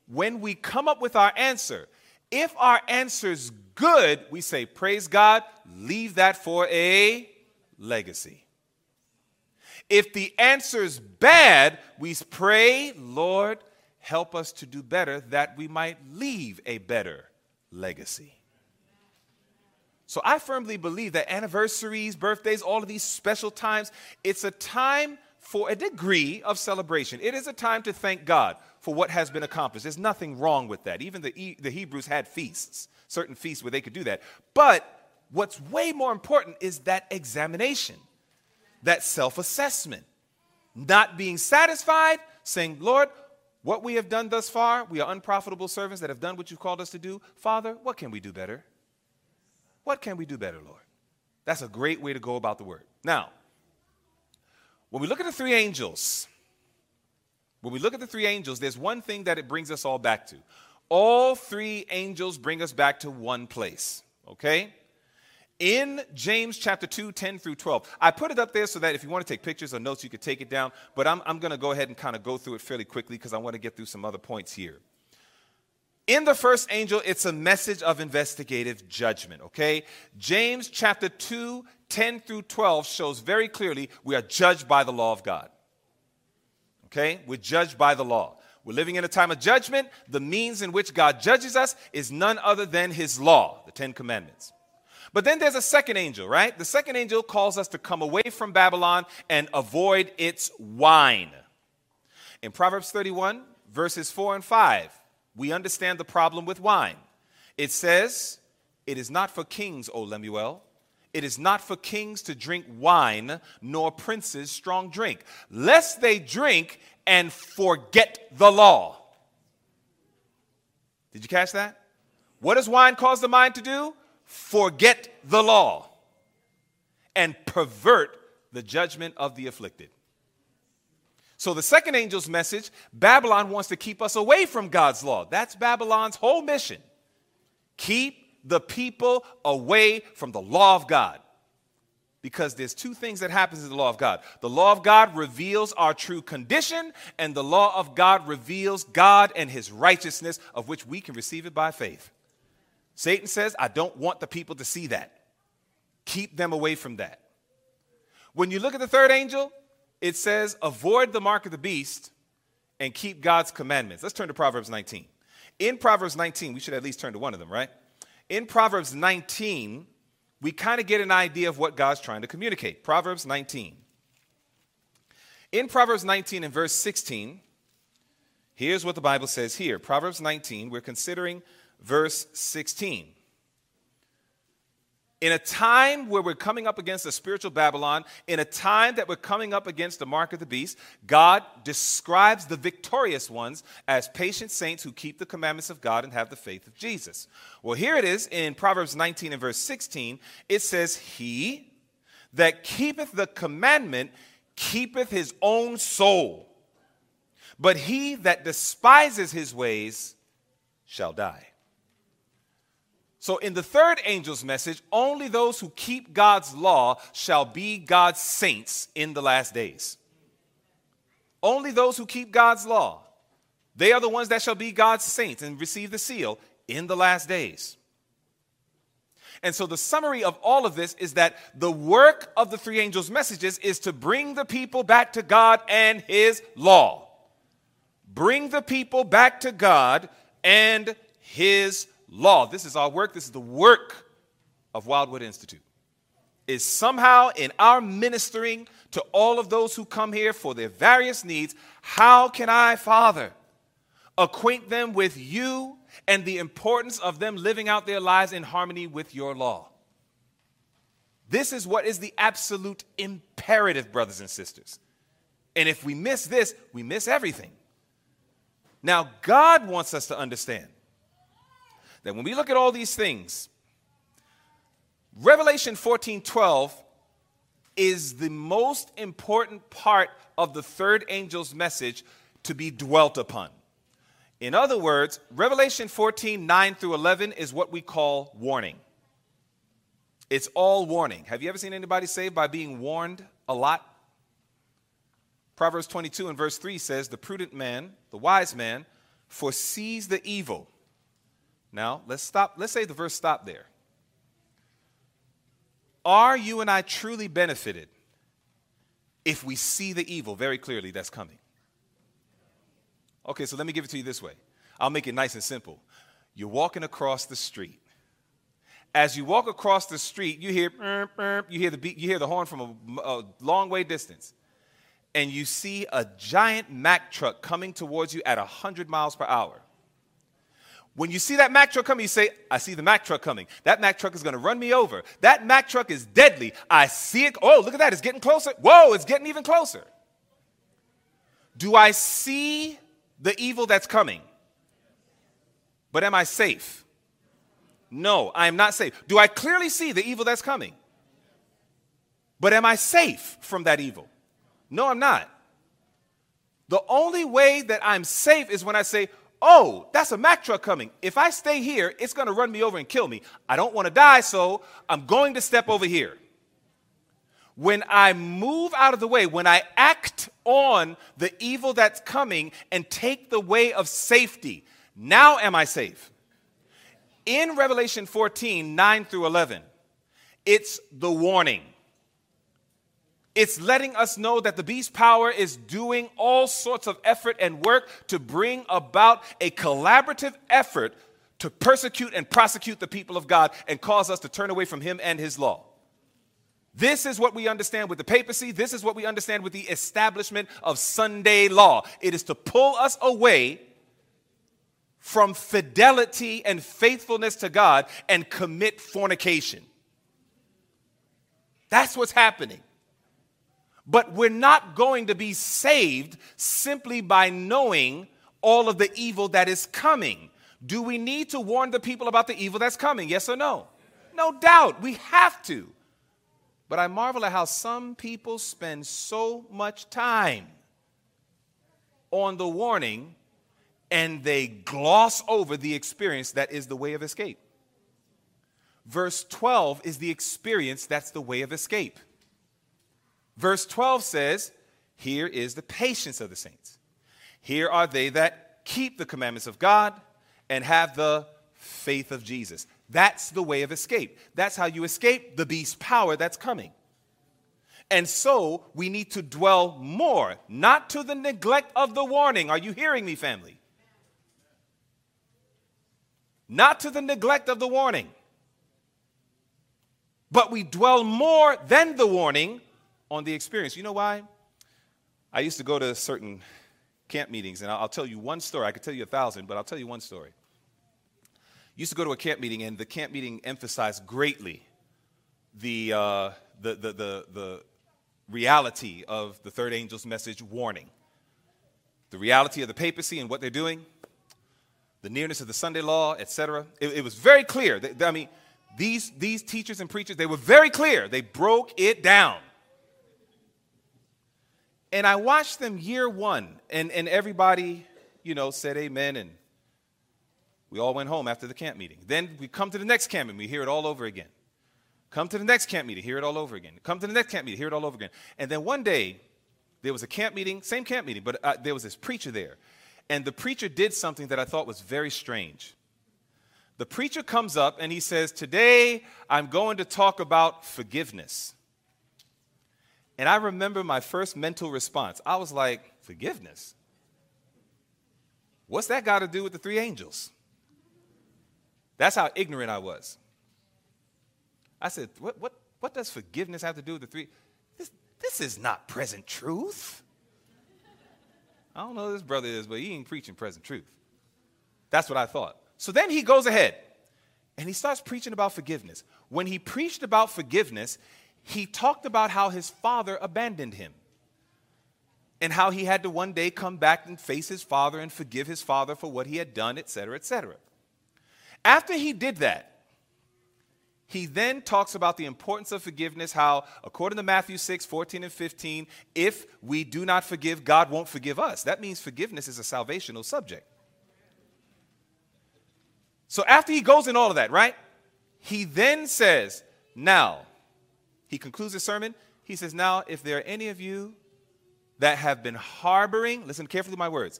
When we come up with our answer, if our answer's good, we say, Praise God, leave that for a legacy. If the answer's bad, we pray, Lord, help us to do better that we might leave a better legacy. So I firmly believe that anniversaries, birthdays, all of these special times, it's a time for a degree of celebration. It is a time to thank God for what has been accomplished. There's nothing wrong with that. Even the, the Hebrews had feasts, certain feasts where they could do that. But what's way more important is that examination, that self assessment. Not being satisfied, saying, Lord, what we have done thus far, we are unprofitable servants that have done what you've called us to do. Father, what can we do better? What can we do better, Lord? That's a great way to go about the word. Now, when we look at the three angels, when we look at the three angels, there's one thing that it brings us all back to. All three angels bring us back to one place, okay? In James chapter 2, 10 through 12. I put it up there so that if you want to take pictures or notes, you could take it down, but I'm, I'm going to go ahead and kind of go through it fairly quickly because I want to get through some other points here. In the first angel, it's a message of investigative judgment, okay? James chapter 2, 10 through 12 shows very clearly we are judged by the law of God. Okay? We're judged by the law. We're living in a time of judgment. The means in which God judges us is none other than his law, the Ten Commandments. But then there's a second angel, right? The second angel calls us to come away from Babylon and avoid its wine. In Proverbs 31, verses 4 and 5, we understand the problem with wine. It says, It is not for kings, O Lemuel. It is not for kings to drink wine, nor princes strong drink, lest they drink and forget the law. Did you catch that? What does wine cause the mind to do? Forget the law and pervert the judgment of the afflicted. So, the second angel's message Babylon wants to keep us away from God's law. That's Babylon's whole mission. Keep the people away from the law of God. Because there's two things that happens in the law of God. The law of God reveals our true condition, and the law of God reveals God and his righteousness, of which we can receive it by faith. Satan says, I don't want the people to see that. Keep them away from that. When you look at the third angel, it says, avoid the mark of the beast and keep God's commandments. Let's turn to Proverbs 19. In Proverbs 19, we should at least turn to one of them, right? In Proverbs 19, we kind of get an idea of what God's trying to communicate. Proverbs 19. In Proverbs 19 and verse 16, here's what the Bible says here. Proverbs 19, we're considering verse 16. In a time where we're coming up against the spiritual Babylon, in a time that we're coming up against the mark of the beast, God describes the victorious ones as patient saints who keep the commandments of God and have the faith of Jesus. Well, here it is in Proverbs 19 and verse 16. It says, He that keepeth the commandment keepeth his own soul, but he that despises his ways shall die. So, in the third angel's message, only those who keep God's law shall be God's saints in the last days. Only those who keep God's law. They are the ones that shall be God's saints and receive the seal in the last days. And so the summary of all of this is that the work of the three angels' messages is to bring the people back to God and His law. Bring the people back to God and His law. This is our work. This is the work of Wildwood Institute. Is somehow in our ministering to all of those who come here for their various needs, how can I, Father, acquaint them with you and the importance of them living out their lives in harmony with your law? This is what is the absolute imperative, brothers and sisters. And if we miss this, we miss everything. Now, God wants us to understand that when we look at all these things, Revelation 14 12 is the most important part of the third angel's message to be dwelt upon. In other words, Revelation 14 9 through 11 is what we call warning. It's all warning. Have you ever seen anybody saved by being warned a lot? Proverbs 22 and verse 3 says, The prudent man, the wise man, foresees the evil. Now, let's stop. Let's say the verse stop there. Are you and I truly benefited if we see the evil very clearly that's coming? Okay, so let me give it to you this way. I'll make it nice and simple. You're walking across the street. As you walk across the street, you hear you hear the beat, you hear the horn from a, a long way distance and you see a giant Mack truck coming towards you at 100 miles per hour. When you see that Mack truck coming, you say, I see the Mack truck coming. That Mack truck is going to run me over. That Mack truck is deadly. I see it. Oh, look at that. It's getting closer. Whoa, it's getting even closer. Do I see the evil that's coming? But am I safe? No, I am not safe. Do I clearly see the evil that's coming? But am I safe from that evil? No, I'm not. The only way that I'm safe is when I say, oh, that's a Mack truck coming. If I stay here, it's going to run me over and kill me. I don't want to die, so I'm going to step over here. When I move out of the way, when I act on the evil that's coming and take the way of safety, now am I safe? In Revelation 14, 9 through 11, it's the warning. It's letting us know that the beast power is doing all sorts of effort and work to bring about a collaborative effort to persecute and prosecute the people of God and cause us to turn away from him and his law. This is what we understand with the papacy. This is what we understand with the establishment of Sunday law. It is to pull us away from fidelity and faithfulness to God and commit fornication. That's what's happening. But we're not going to be saved simply by knowing all of the evil that is coming. Do we need to warn the people about the evil that's coming? Yes or no? No doubt. We have to. But I marvel at how some people spend so much time on the warning and they gloss over the experience that is the way of escape. Verse 12 is the experience that's the way of escape. Verse 12 says, Here is the patience of the saints. Here are they that keep the commandments of God and have the faith of Jesus. That's the way of escape. That's how you escape the beast power that's coming. And so we need to dwell more, not to the neglect of the warning. Are you hearing me, family? Not to the neglect of the warning, but we dwell more than the warning on the experience. You know why? I used to go to certain camp meetings, and I'll, tell you one story. I could tell you a thousand, but I'll tell you one story. Used to go to a camp meeting, and the camp meeting emphasized greatly the, uh, the, the, the, the reality of the third angel's message warning. The reality of the papacy and what they're doing, the nearness of the Sunday law, etc. It, it was very clear. I mean, these, these teachers and preachers, they were very clear. They broke it down. And I watched them year one, and, and everybody, you know, said amen, and we all went home after the camp meeting. Then we come to the next camp and we hear it all over again. Come to the next camp meeting, hear it all over again. Come to the next camp meeting, hear it all over again. And then one day, there was a camp meeting, same camp meeting, but uh, there was this preacher there. And the preacher did something that I thought was very strange. the preacher comes up and he says, Today I'm going to talk about forgiveness. And I remember my first mental response. I was like, Forgiveness? What's that got to do with the three angels? That's how ignorant I was. I said, What, what, what does forgiveness have to do with the three? This, this is not present truth. I don't know who this brother is, but he ain't preaching present truth. That's what I thought. So then he goes ahead and he starts preaching about forgiveness. When he preached about forgiveness, he talked about how his father abandoned him and how he had to one day come back and face his father and forgive his father for what he had done, etc., etc. After he did that, he then talks about the importance of forgiveness, how, according to Matthew 6, 14 and 15, if we do not forgive, God won't forgive us. That means forgiveness is a salvational subject. So after he goes in all of that, right? He then says, Now, he concludes his sermon. He says, Now, if there are any of you that have been harboring, listen carefully to my words.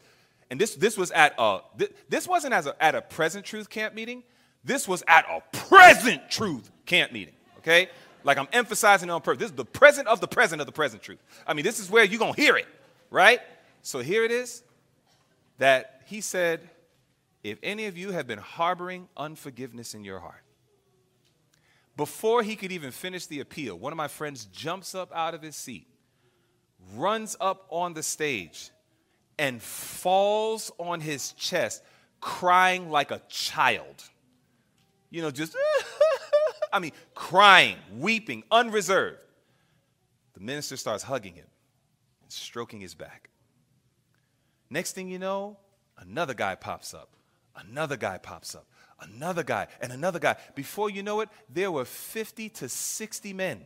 And this, this was at a, this wasn't as a, at a present truth camp meeting. This was at a present truth camp meeting, okay? Like I'm emphasizing on purpose. This is the present of the present of the present truth. I mean, this is where you're going to hear it, right? So here it is that he said, if any of you have been harboring unforgiveness in your heart, before he could even finish the appeal, one of my friends jumps up out of his seat, runs up on the stage, and falls on his chest, crying like a child. You know, just, *laughs* I mean, crying, weeping, unreserved. The minister starts hugging him and stroking his back. Next thing you know, another guy pops up Another guy pops up, another guy, and another guy. Before you know it, there were 50 to 60 men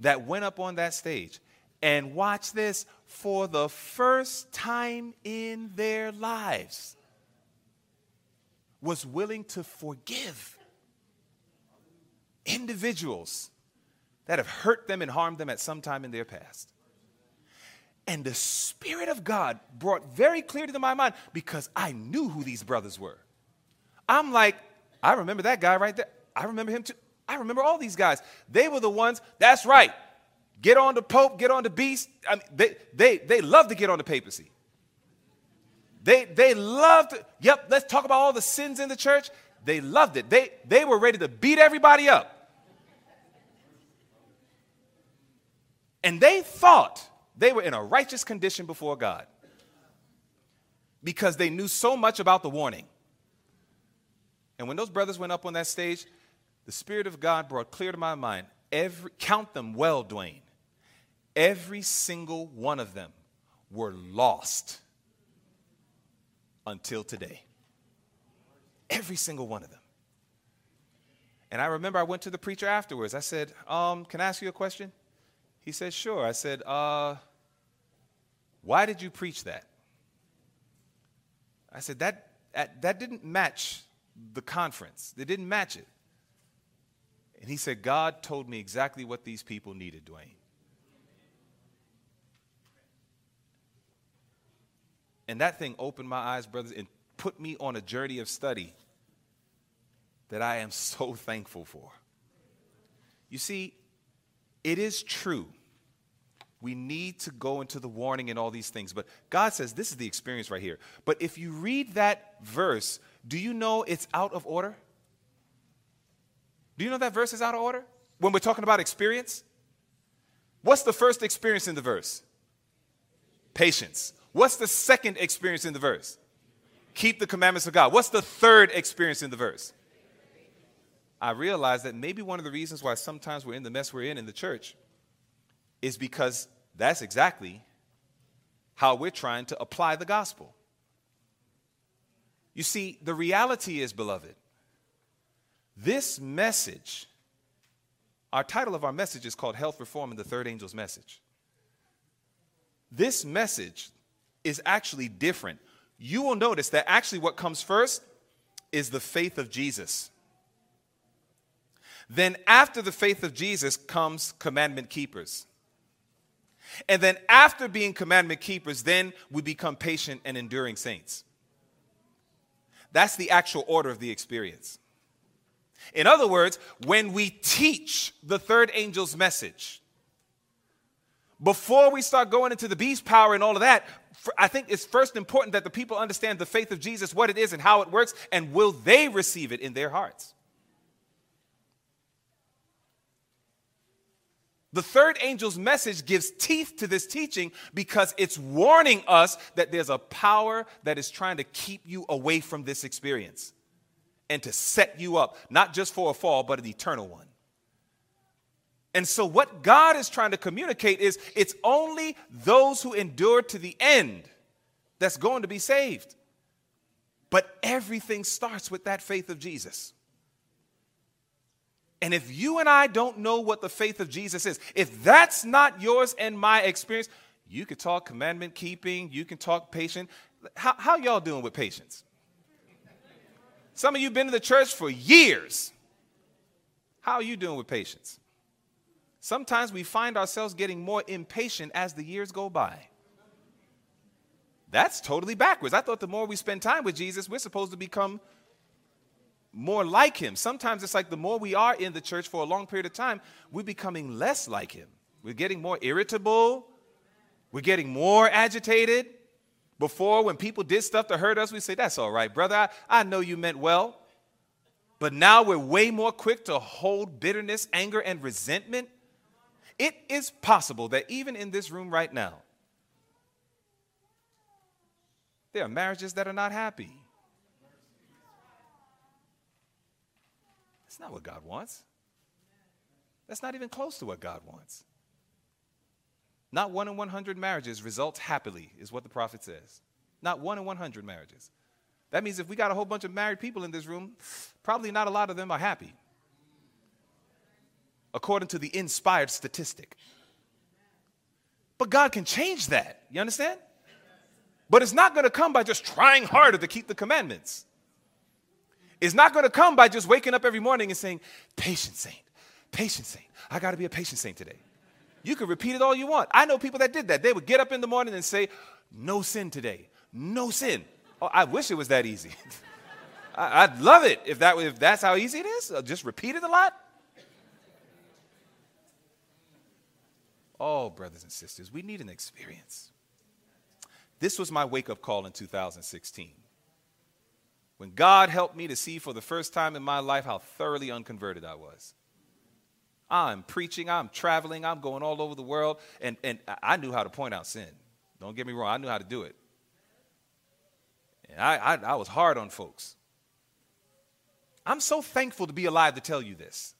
that went up on that stage and watch this for the first time in their lives was willing to forgive individuals that have hurt them and harmed them at some time in their past. And the Spirit of God brought very clear to my mind because I knew who these brothers were. I'm like, I remember that guy right there. I remember him too. I remember all these guys. They were the ones, that's right. Get on the Pope, get on the beast. I mean, they, they, they love to get on the papacy. They, they loved, yep, let's talk about all the sins in the church. They loved it. They, they were ready to beat everybody up. And they thought they were in a righteous condition before God because they knew so much about the warning. And when those brothers went up on that stage, the Spirit of God brought clear to my mind every count them well, Dwayne. Every single one of them were lost until today. Every single one of them. And I remember I went to the preacher afterwards. I said, um, Can I ask you a question? He said, Sure. I said, uh, why did you preach that? I said, That, that, that didn't match the conference. They didn't match it. And he said, God told me exactly what these people needed, Dwayne. And that thing opened my eyes, brothers, and put me on a journey of study that I am so *laughs* thankful for. You see, it is true we need to go into the warning and all these things. But God says this is the experience right here. But if you read that verse, do you know it's out of order? Do you know that verse is out of order? When we're talking about experience? What's the first experience in the verse? Patience. What's the second experience in the verse? Keep the commandments of God. What's the third experience in the verse? I realize that maybe one of the reasons why sometimes we're in the mess we're in in the church is because that's exactly how we're trying to apply the gospel. You see, the reality is, beloved, this message, our title of our message is called Health Reform and the Third Angel's Message. This message is actually different. You will notice that actually what comes first is the faith of Jesus. Then, after the faith of Jesus, comes commandment keepers. And then after being commandment keepers, then we become patient and enduring saints. That's the actual order of the experience. In other words, when we teach the third angel's message, before we start going into the beast power and all of that, I think it's first important that the people understand the faith of Jesus, what it is and how it works, and will they receive it in their hearts. The third angel's message gives teeth to this teaching because it's warning us that there's a power that is trying to keep you away from this experience and to set you up, not just for a fall, but an eternal one. And so, what God is trying to communicate is it's only those who endure to the end that's going to be saved. But everything starts with that faith of Jesus. And if you and I don't know what the faith of Jesus is, if that's not yours and my experience, you could talk commandment keeping, you can talk patient. How, how y'all doing with patience? Some of you been to the church for years. How are you doing with patience? Sometimes we find ourselves getting more impatient as the years go by. That's totally backwards. I thought the more we spend time with Jesus, we're supposed to become more like him. Sometimes it's like the more we are in the church for a long period of time, we're becoming less like him. We're getting more irritable. We're getting more agitated. Before, when people did stuff to hurt us, we say, That's all right, brother. I, I know you meant well. But now we're way more quick to hold bitterness, anger, and resentment. It is possible that even in this room right now, there are marriages that are not happy. That's not what God wants. That's not even close to what God wants. Not one in 100 marriages results happily, is what the prophet says. Not one in 100 marriages. That means if we got a whole bunch of married people in this room, probably not a lot of them are happy, according to the inspired statistic. But God can change that. You understand? But it's not going to come by just trying harder to keep the commandments. It's not going to come by just waking up every morning and saying, Patient saint, patient saint. I got to be a patient saint today. You can repeat it all you want. I know people that did that. They would get up in the morning and say, No sin today. No sin. Oh, I wish it was that easy. *laughs* I, would love it if, that, if that's how easy it is. I'll just repeat it a lot. Oh, brothers and sisters, we need an experience. This was my wake up call in 2016. When God helped me to see for the first time in my life how thoroughly unconverted I was. I'm preaching, I'm traveling, I'm going all over the world, and, and I knew how to point out sin. Don't get me wrong, I knew how to do it. And I, I, I was hard on folks. I'm so thankful to be alive to tell you this.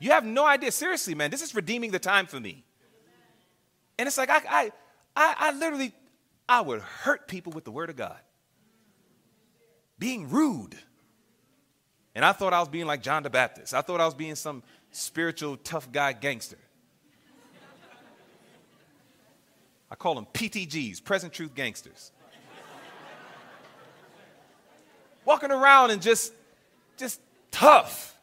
You have no idea. Seriously, man, this is redeeming the time for me. And it's like I, I, I, I literally, I would hurt people with the word of God being rude. And I thought I was being like John the Baptist. I thought I was being some spiritual tough guy gangster. I call them PTGs, present truth gangsters. Walking around and just just tough.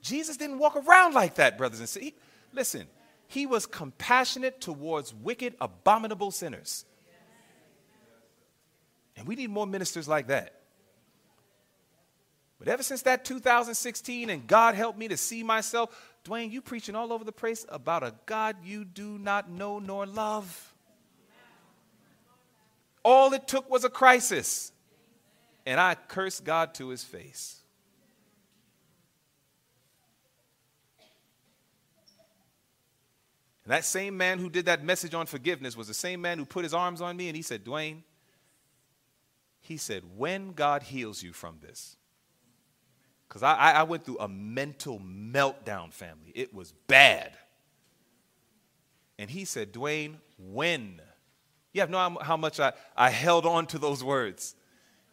Jesus didn't walk around like that, brothers and sisters. Listen, he was compassionate towards wicked, abominable sinners. And we need more ministers like that. But ever since that 2016, and God helped me to see myself, Dwayne, you preaching all over the place about a God you do not know nor love. All it took was a crisis. And I cursed God to his face. And that same man who did that message on forgiveness was the same man who put his arms on me and he said, Dwayne, he said, when God heals you from this, because I, I went through a mental meltdown, family. It was bad. And he said, Dwayne, when? You have no how much I, I held on to those words.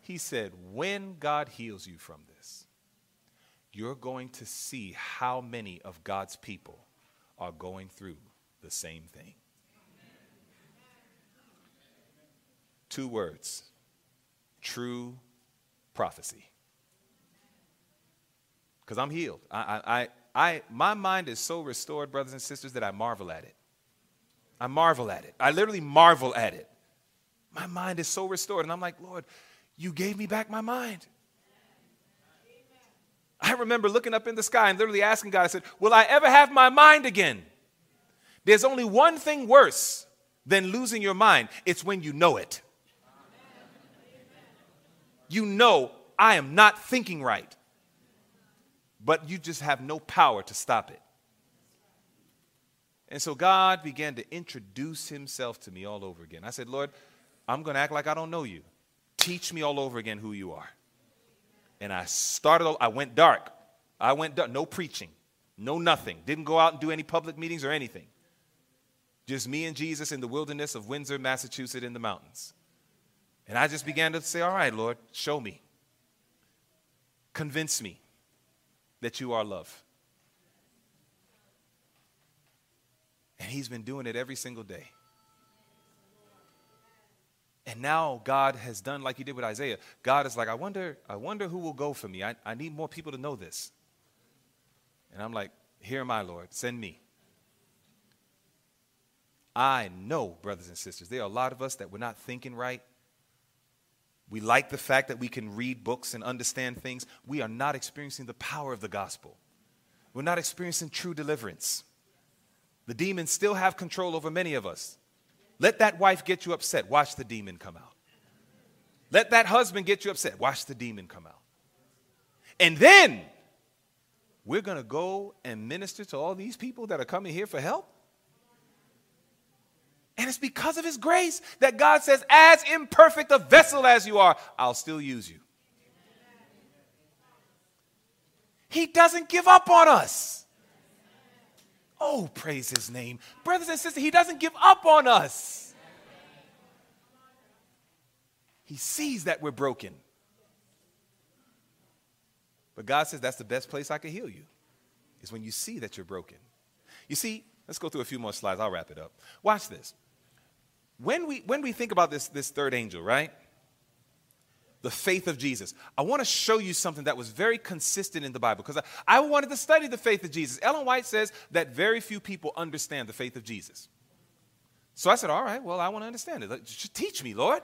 He said, when God heals you from this, you're going to see how many of God's people are going through the same thing. Two words true prophecy. Because I'm healed. I, I, I, my mind is so restored, brothers and sisters, that I marvel at it. I marvel at it. I literally marvel at it. My mind is so restored. And I'm like, Lord, You gave me back my mind. I remember looking up in the sky and literally asking God, I said, Will I ever have my mind again? There's only one thing worse than losing your mind it's when you know it. You know, I am not thinking right, but you just have no power to stop it. And so God began to introduce himself to me all over again. I said, Lord, I'm going to act like I don't know you. Teach me all over again who you are. And I started, I went dark. I went dark. No preaching, no nothing. Didn't go out and do any public meetings or anything. Just me and Jesus in the wilderness of Windsor, Massachusetts, in the mountains. And I just began to say, All right, Lord, show me. Convince me that you are love. And He's been doing it every single day. And now God has done like he did with Isaiah. God is like, I wonder, I wonder who will go for me. I, I need more people to know this. And I'm like, Here I, Lord. Send me. I know, brothers and sisters, there are a lot of us that we're not thinking right. We like the fact that we can read books and understand things. We are not experiencing the power of the gospel. We're not experiencing true deliverance. The demons still have control over many of us. Let that wife get you upset. Watch the demon come out. Let that husband get you upset. Watch the demon come out. And then we're going to go and minister to all these people that are coming here for help. And it's because of his grace that God says, as imperfect a vessel as you are, I'll still use you. He doesn't give up on us. Oh, praise his name. Brothers and sisters, he doesn't give up on us. He sees that we're broken. But God says that's the best place I can heal you, is when you see that you're broken. You see, let's go through a few more slides. I'll wrap it up. Watch this. When we, when we think about this, this third angel, right? the faith of Jesus. I want to show you something that was very consistent in the Bible because I, I, wanted to study the faith of Jesus. Ellen White says that very few people understand the faith of Jesus. So I said, All right, well, I want to understand it. Teach me, Lord.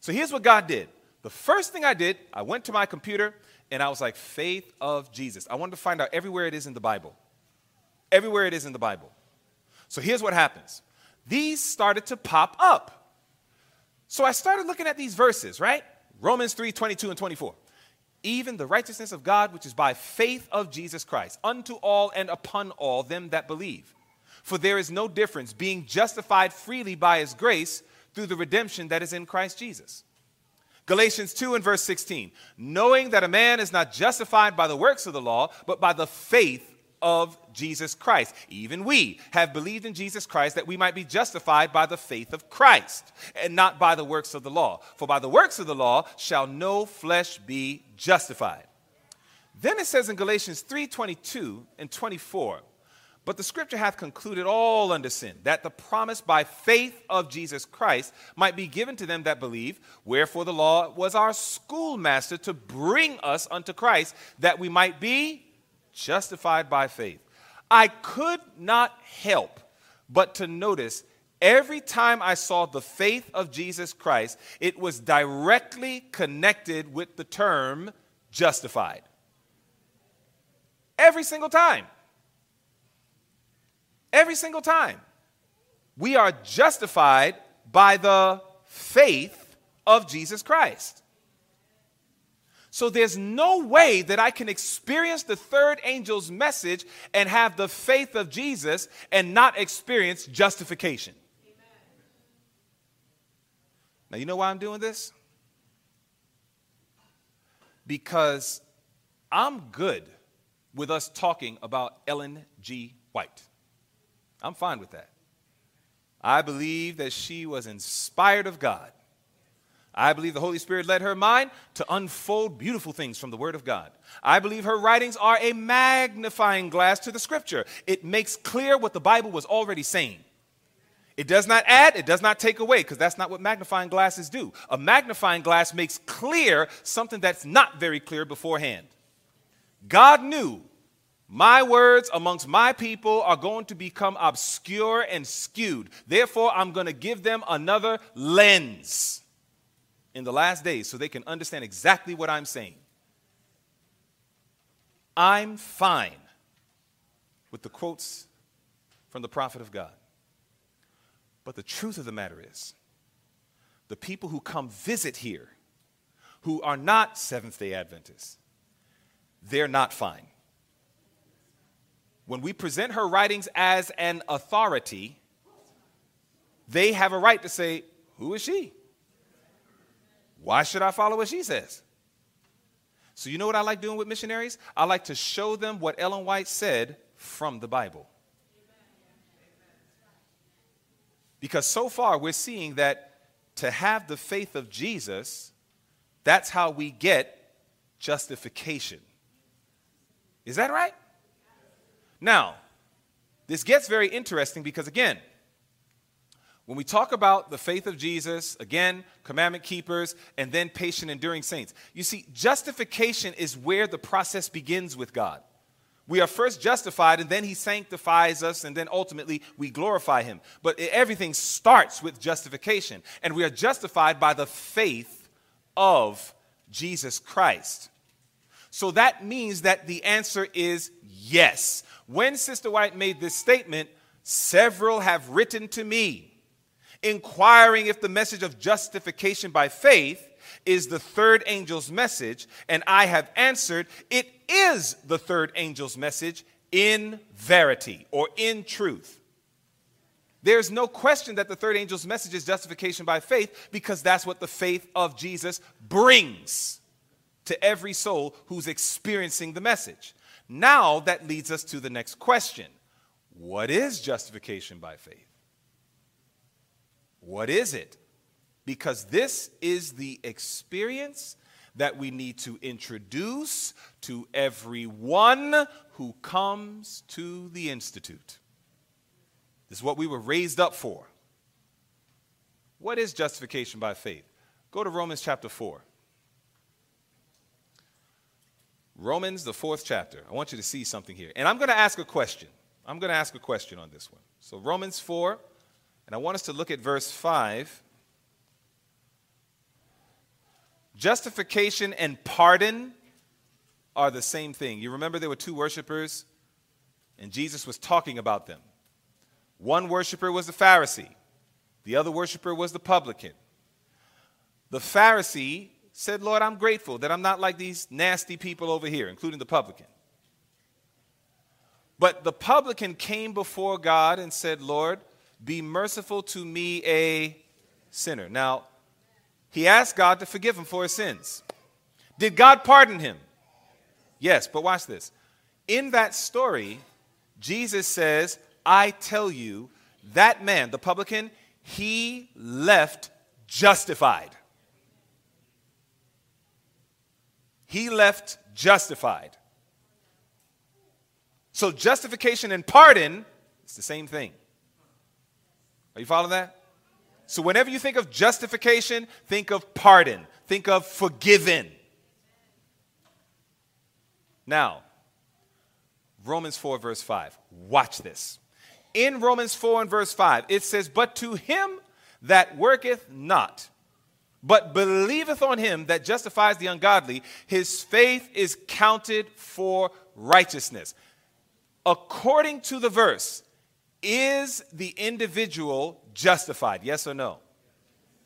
So here's what God did. The first thing I did, I went to my computer and I was like, Faith of Jesus. I wanted to find out everywhere it is in the Bible. Everywhere it is in the Bible. So here's what happens these started to pop up. So I started looking at these verses, right? Romans 3 22 and 24. Even the righteousness of God, which is by faith of Jesus Christ, unto all and upon all them that believe. For there is no difference, being justified freely by his grace through the redemption that is in Christ Jesus. Galatians 2 and verse 16. Knowing that a man is not justified by the works of the law, but by the faith of Jesus Christ. Even we have believed in Jesus Christ that we might be justified by the faith of Christ and not by the works of the law. For by the works of the law shall no flesh be justified. Then it says in Galatians 3:22 and 24, but the scripture hath concluded all under sin, that the promise by faith of Jesus Christ might be given to them that believe. Wherefore the law was our schoolmaster to bring us unto Christ, that we might be justified by faith. I could not help but to notice every time I saw the faith of Jesus Christ, it was directly connected with the term justified. Every single time. Every single time. We are justified by the faith of Jesus Christ. So there's no way that I can experience the third angel's message and have the faith of Jesus and not experience justification. Amen. Now, you know why I'm doing this? Because I'm good with us talking about Ellen G. White. I'm fine with that. I believe that she was inspired of God I believe the Holy Spirit led her mind to unfold beautiful things from the Word of God. I believe her writings are a magnifying glass to the Scripture. It makes clear what the Bible was already saying. It does not add, it does not take away, because that's not what magnifying glasses do. A magnifying glass makes clear something that's not very clear beforehand. God knew my words amongst my people are going to become obscure and skewed. Therefore, I'm going to give them another lens in the last days so they can understand exactly what I'm saying. I'm fine with the quotes from the prophet of God. But the truth of the matter is, the people who come visit here, who are not Seventh day Adventists, they're not fine. When we present her writings as an authority, they have a right to say, Who is she? Why should I follow what she says? So, you know what I like doing with missionaries? I like to show them what Ellen White said from the Bible. Because so far we're seeing that to have the faith of Jesus, that's how we get justification. Is that right? Now, this gets very interesting because, again, when we talk about the faith of Jesus, again, commandment keepers, and then patient, enduring saints, you see, justification is where the process begins with God. We are first justified, and then He sanctifies us, and then ultimately we glorify Him. But everything starts with justification, and we are justified by the faith of Jesus Christ. So that means that the answer is yes. When Sister White made this statement, several have written to me inquiring if the message of justification by faith is the third angel's message, and I have answered, it is the third angel's message in verity or in truth. There's no question that the third angel's message is justification by faith because that's what the faith of Jesus brings to every soul who's experiencing the message. Now that leads us to the next question What is justification by faith? What is it? Because this is the experience that we need to introduce to everyone who comes to the Institute. This is what we were raised up for. What is justification by faith? Go to Romans chapter 4. Romans, the fourth chapter. I want you to see something here. And I'm going to ask a question. I'm going to ask a question on this one. So, Romans 4, and I want us to look at verse 5. Justification and pardon are the same thing. You remember there were two worshipers, and Jesus was talking about them. One worshiper was the Pharisee, the other worshiper was the publican. The Pharisee said, Lord, I'm grateful that I'm not like these nasty people over here, including the publican. But the publican came before God and said, Lord, be merciful to me, a sinner. Now, he asked God to forgive him for his sins. Did God pardon him? Yes, but watch this. In that story, Jesus says, I tell you, that man, the publican, he left justified. He left justified. So justification and pardon is the same thing. Are you following that? So, whenever you think of justification, think of pardon, think of forgiven. Now, Romans 4, verse 5. Watch this. In Romans 4 and verse 5, it says, But to him that worketh not, but believeth on him that justifies the ungodly, his faith is counted for righteousness. According to the verse, is the individual justified? Yes or no?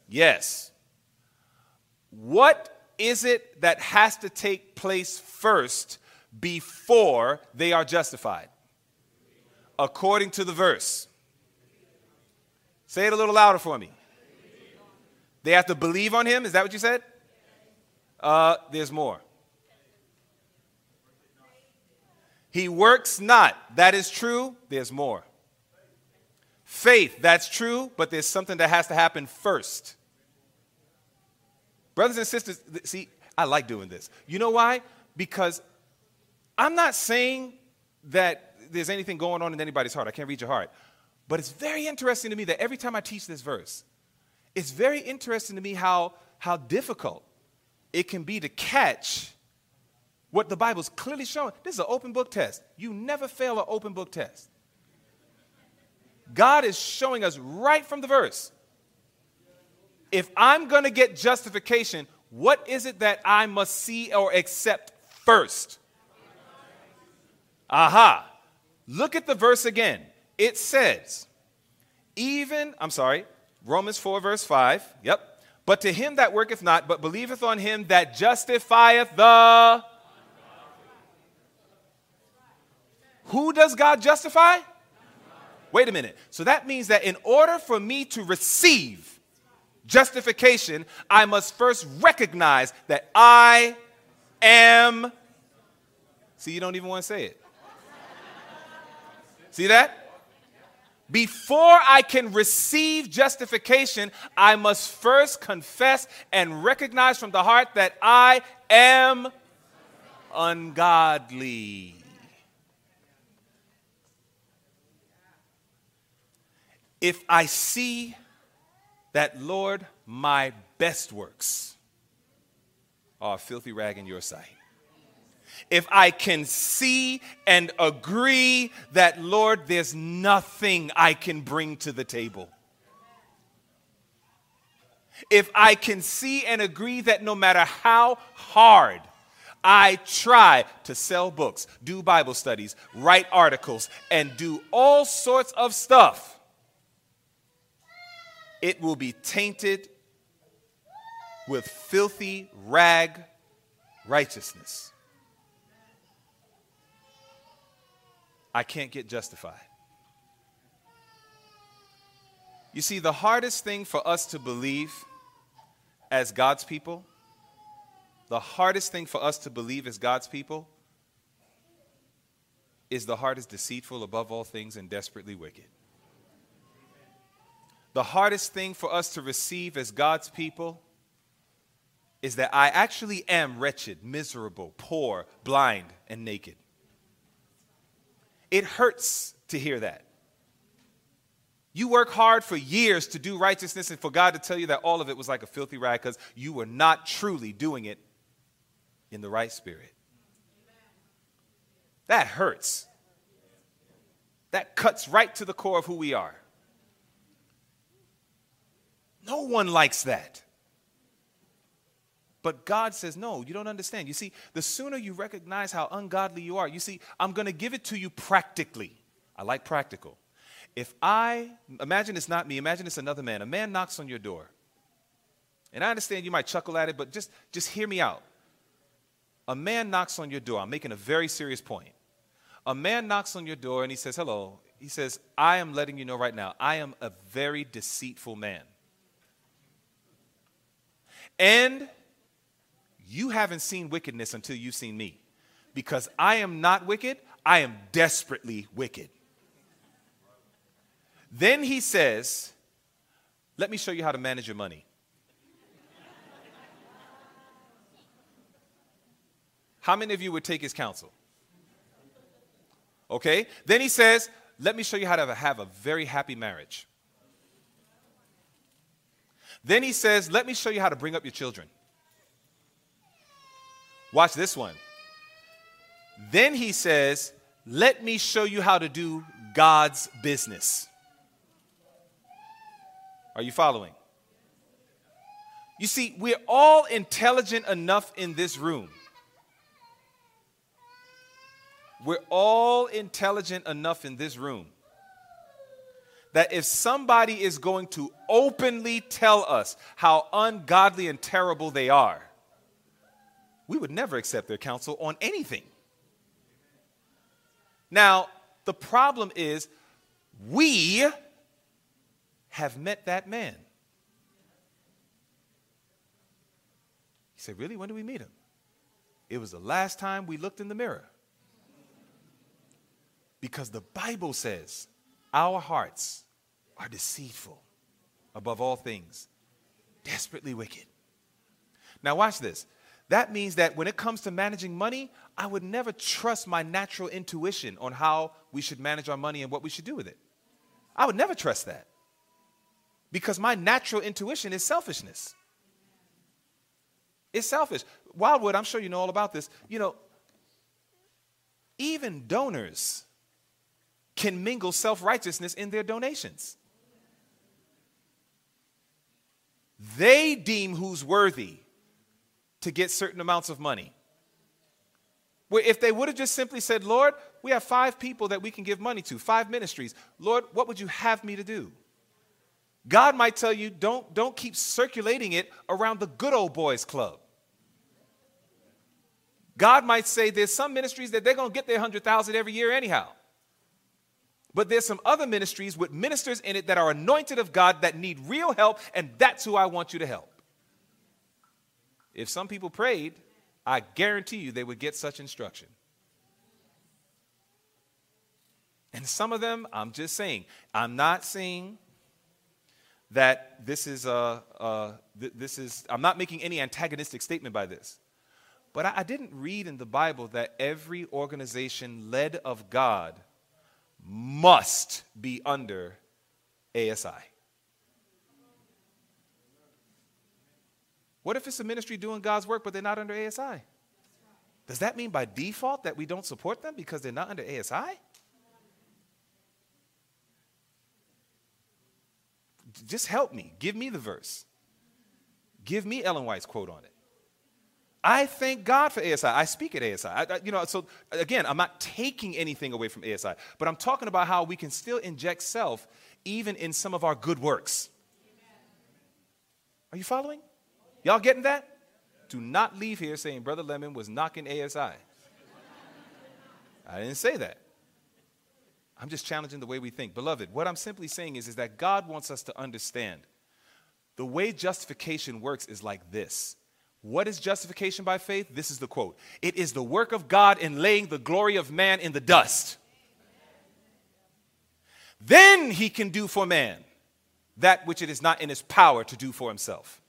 Yes. What is it that has to take place first before they are justified? According to the verse. Say it a little louder for me. They have to believe on him. Is that what you said? Uh, there's more. He works not. That is true. There's more. Faith, that's true, but there's something that has to happen first. Brothers and sisters, see, I like doing this. You know why? Because I'm not saying that there's anything going on in anybody's heart. I can't read your heart. But it's very interesting to me that every time I teach this verse, it's very interesting to me how, how difficult it can be to catch what the Bible's clearly showing. This is an open book test. You never fail an open book test. God is showing us right from the verse. if I'm going to get justification, what is it that I must see or accept first? Aha. Look at the verse again. It says, even, I'm sorry, Romans 4, verse 5. Yep. But to him that worketh not, but believeth on him that justifieth the. Who does God justify? Wait a minute. So that means that in order for me to receive justification, I must first recognize that I am. See, you don't even want to say it. See that? Before I can receive justification, I must first confess and recognize from the heart that I am ungodly. If I see that, Lord, my best works are a filthy rag in your sight, if I can see and agree that, Lord, there's nothing I can bring to the table. If I can see and agree that no matter how hard I try to sell books, do Bible studies, write articles, and do all sorts of stuff, it will be tainted with filthy rag righteousness. I can't get justified. You see, the hardest thing for us to believe as God's people, the hardest thing for us to believe as God's people is the heart is deceitful above all things and desperately wicked. The hardest thing for us to receive as God's people is that I actually am wretched, miserable, poor, blind, and naked. It hurts to hear that. You work hard for years to do righteousness and for God to tell you that all of it was like a filthy rag because you were not truly doing it in the right spirit. That hurts. That cuts right to the core of who we are. No one likes that. But God says, no, you don't understand. You see, the sooner you recognize how ungodly you are, you see, I'm going to give it to you practically. I like practical. If I, imagine it's not me, imagine it's another man. A man knocks on your door. And I understand you might chuckle at it, but just, just hear me out. A man knocks on your door. I'm making a very serious point. A man knocks on your door and he says, hello. He says, I am letting you know right now, I am a very deceitful man. And you haven't seen wickedness until you've seen me. Because I am not wicked, I am desperately wicked. Then he says, Let me show you how to manage your money. How many of you would take his counsel? Okay? Then he says, Let me show you how to have a very happy marriage. Then he says, Let me show you how to bring up your children. Watch this one. Then he says, Let me show you how to do God's business. Are you following? You see, we're all intelligent enough in this room. We're all intelligent enough in this room that if somebody is going to openly tell us how ungodly and terrible they are, we would never accept their counsel on anything. Now, the problem is we have met that man. He said, Really? When did we meet him? It was the last time we looked in the mirror. Because the Bible says our hearts are deceitful above all things, desperately wicked. Now, watch this. That means that when it comes to managing money, I would never trust my natural intuition on how we should manage our money and what we should do with it. I would never trust that. Because my natural intuition is selfishness. It's selfish. Wildwood, I'm sure you know all about this. You know, even donors can mingle self righteousness in their donations. They deem who's worthy to get certain amounts of money. Where if they would have just simply said, Lord, we have five people that we can give money to, five ministries. Lord, what would you have me to do? God might tell you, don't, don't keep circulating it around the good old boys club. God might say there's some ministries that they're going to get their 100,000 every year anyhow. But there's some other ministries with ministers in it that are anointed of God that need real help, and that's who I want you to help. If some people prayed, I guarantee you they would get such instruction. And some of them, I'm just saying, I'm not saying that this is a, a this is I'm not making any antagonistic statement by this. But I, I didn't read in the Bible that every organization led of God must be under ASI. What if it's a ministry doing God's work, but they're not under ASI? Does that mean by default that we don't support them because they're not under ASI? Just help me. Give me the verse. Give me Ellen White's quote on it. I thank God for ASI. I speak at ASI. I, I, you know, so again, I'm not taking anything away from ASI, but I'm talking about how we can still inject self even in some of our good works. Are you following? Y'all getting that? Do not leave here saying Brother Lemon was knocking ASI. I didn't say that. I'm just challenging the way we think. Beloved, what I'm simply saying is, is that God wants us to understand the way justification works is like this what is justification by faith? This is the quote It is the work of God in laying the glory of man in the dust. Then he can do for man that which it is not in his power to do for himself.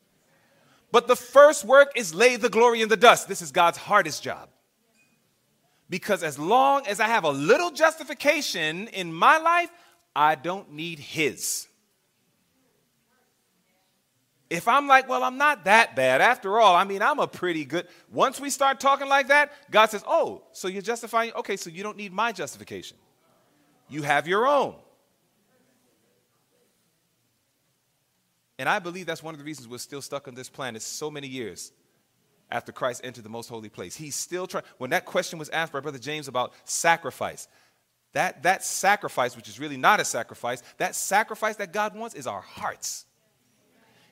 But the first work is lay the glory in the dust. This is God's hardest job. Because as long as I have a little justification in my life, I don't need his. If I'm like, well, I'm not that bad. After all, I mean, I'm a pretty good. Once we start talking like that, God says, oh, so you're justifying? Okay, so you don't need my justification. You have your own. And I believe that's one of the reasons we're still stuck on this planet so many years after Christ entered the most holy place. He's still trying. When that question was asked by Brother James about sacrifice, that, that sacrifice, which is really not a sacrifice, that sacrifice that God wants is our hearts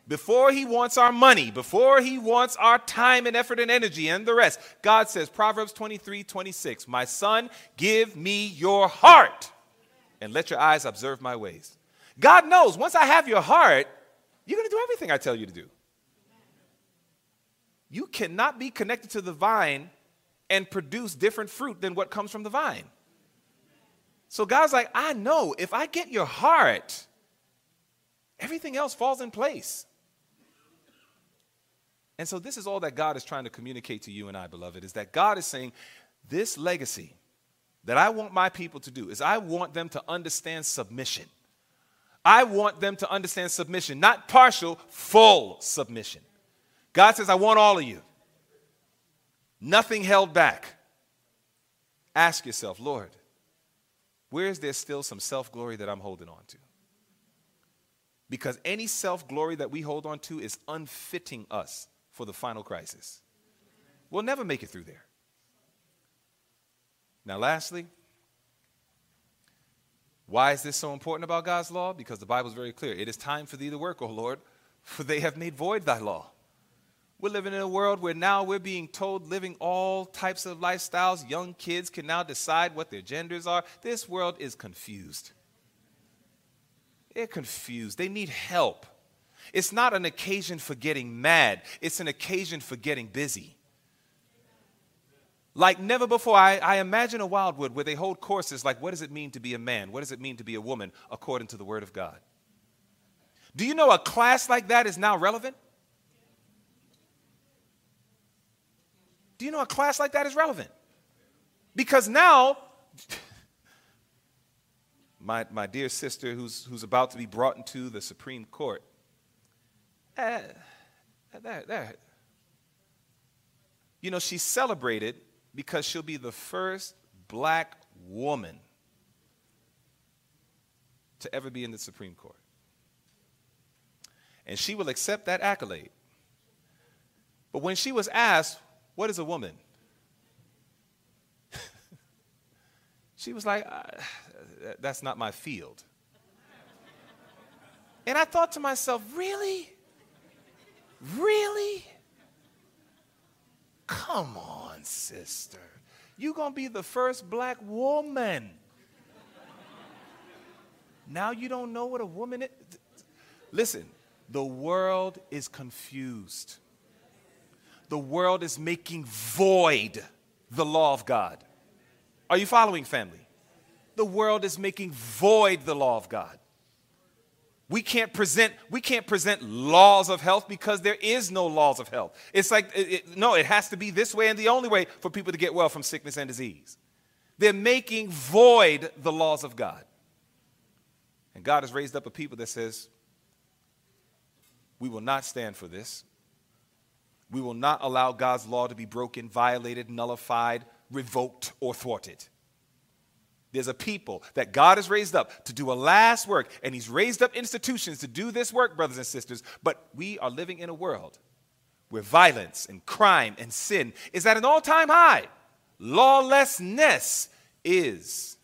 before he wants our money, before he wants our time and effort and energy and the rest, God says, Proverbs 23 26, My son, give me your heart and let your eyes observe my ways. God knows once I have your heart, you're going to do everything I tell you to do. You cannot be connected to the vine and produce different fruit than what comes from the vine. So God's like, I know if I get your heart, everything else falls in place. And so, this is all that God is trying to communicate to you and I, beloved, is that God is saying, This legacy that I want my people to do is I want them to understand submission. I want them to understand submission, not partial, full submission. God says, I want all of you. Nothing held back. Ask yourself, Lord, where is there still some self glory that I'm holding on to? Because any self glory that we hold on to is unfitting us for the final crisis. We'll never make it through there. Now, lastly, why is this so important about God's law? Because the Bible is very clear. It is time for thee to work, O Lord, for they have made void thy law. We're living in a world where now we're being told living all types of lifestyles. Young kids can now decide what their genders are. This world is confused. They're confused. They need help. It's not an occasion for getting mad, it's an occasion for getting busy. Like never before, I, I, imagine a Wildwood where they hold courses like what does it mean to be a man? What does it mean to be a woman according to the Word of God? Do you know a class like that is now relevant? Do you know a class like that is relevant? Because now, *laughs* my, my dear sister who's, who's about to be brought into the Supreme Court, uh, there, there. You know, she's celebrated because she'll be the first black woman to ever be in the Supreme Court. and she will accept that accolade. But when she was asked, What is a woman? *laughs* she was like, uh, That's not my field. And I thought to myself, Really? Really? Come on, sister. You're going to be the first black woman. now you don't know what a woman is? Listen, the world is confused. The world is making void the law of God. Are you following, family? The world is making void the law of God. We can't present we can't present laws of health because there is no laws of health. It's like it, it, no, it has to be this way and the only way for people to get well from sickness and disease. They're making void the laws of God. And God has raised up a people that says we will not stand for this. We will not allow God's law to be broken, violated, nullified, revoked, or thwarted. There's a people that God has raised up to do a last work, and He's raised up institutions to do this work, brothers and sisters. But we are living in a world where violence and crime and sin is at an all time high. Lawlessness is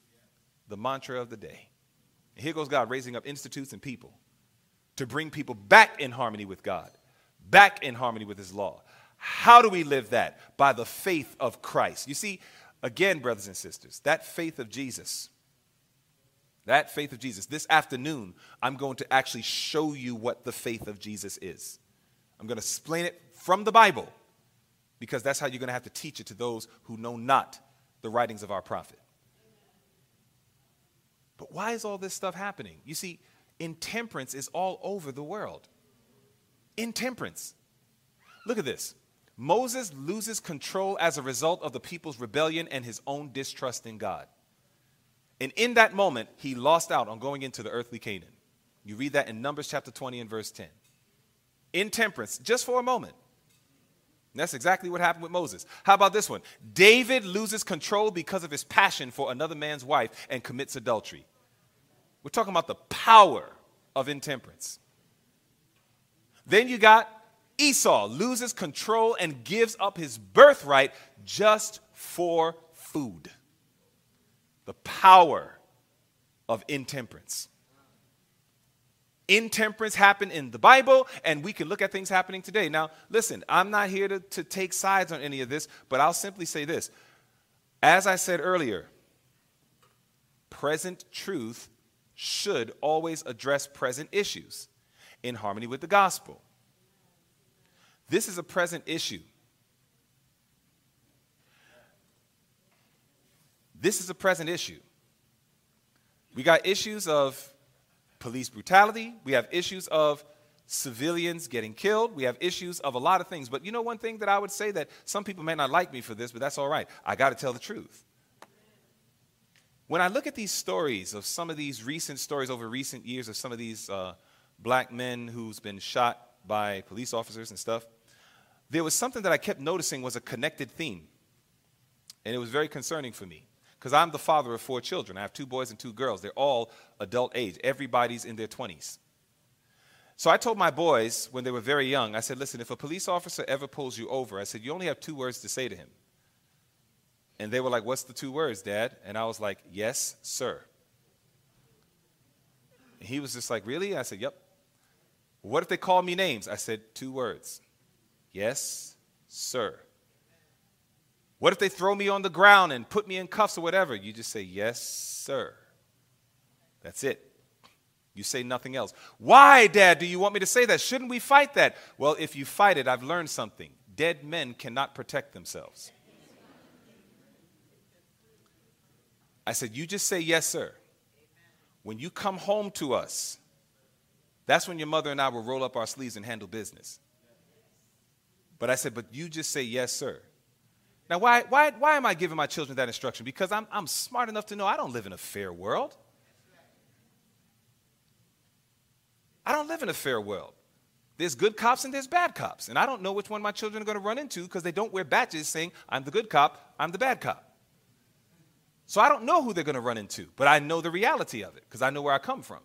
the mantra of the day. And here goes God raising up institutes and people to bring people back in harmony with God, back in harmony with His law. How do we live that? By the faith of Christ. You see, Again, brothers and sisters, that faith of Jesus, that faith of Jesus, this afternoon, I'm going to actually show you what the faith of Jesus is. I'm going to explain it from the Bible because that's how you're going to have to teach it to those who know not the writings of our prophet. But why is all this stuff happening? You see, intemperance is all over the world. Intemperance. Look at this. Moses loses control as a result of the people's rebellion and his own distrust in God. And in that moment, he lost out on going into the earthly Canaan. You read that in Numbers chapter 20 and verse 10. Intemperance, just for a moment. That's exactly what happened with Moses. How about this one? David loses control because of his passion for another man's wife and commits adultery. We're talking about the power of intemperance. Then you got Esau loses control and gives up his birthright just for food. The power of intemperance. Intemperance happened in the Bible, and we can look at things happening today. Now, listen, I'm not here to, to take sides on any of this, but I'll simply say this. As I said earlier, present truth should always address present issues in harmony with the gospel. This is a present issue. This is a present issue. We got issues of police brutality, we have issues of civilians getting killed, we have issues of a lot of things. But you know, one thing that I would say that some people may not like me for this, but that's all right. I got to tell the truth. When I look at these stories of some of these recent stories over recent years of some of these uh, black men who's been shot by police officers and stuff, there was something that I kept noticing was a connected theme. And it was very concerning for me because I'm the father of four children. I have two boys and two girls. They're all adult age, everybody's in their 20s. So I told my boys when they were very young, I said, listen, if a police officer ever pulls you over, I said, you only have two words to say to him. And they were like, what's the two words, Dad? And I was like, yes, sir. And he was just like, really? I said, yep. What if they call me names? I said, two words. Yes, sir. What if they throw me on the ground and put me in cuffs or whatever? You just say, Yes, sir. That's it. You say nothing else. Why, Dad, do you want me to say that? Shouldn't we fight that? Well, if you fight it, I've learned something. Dead men cannot protect themselves. I said, You just say, Yes, sir. When you come home to us, that's when your mother and I will roll up our sleeves and handle business. But I said, but you just say yes, sir. Now, why, why, why am I giving my children that instruction? Because I'm, I'm smart enough to know I don't live in a fair world. I don't live in a fair world. There's good cops and there's bad cops. And I don't know which one my children are going to run into because they don't wear badges saying, I'm the good cop, I'm the bad cop. So I don't know who they're going to run into, but I know the reality of it because I know where I come from.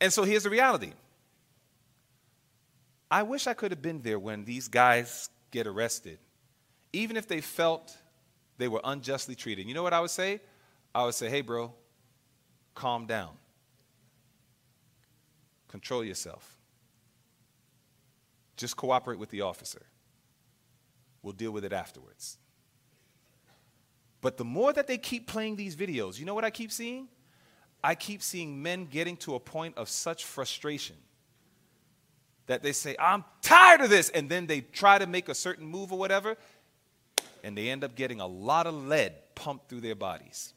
And so here's the reality I wish I could have been there when these guys get arrested, even if they felt they were unjustly treated. You know what I would say? I would say, hey, bro, calm down. Control yourself. Just cooperate with the officer. We'll deal with it afterwards. But the more that they keep playing these videos, you know what I keep seeing? I keep seeing men getting to a point of such frustration that they say, I'm tired of this. And then they try to make a certain move or whatever, and they end up getting a lot of lead pumped through their bodies.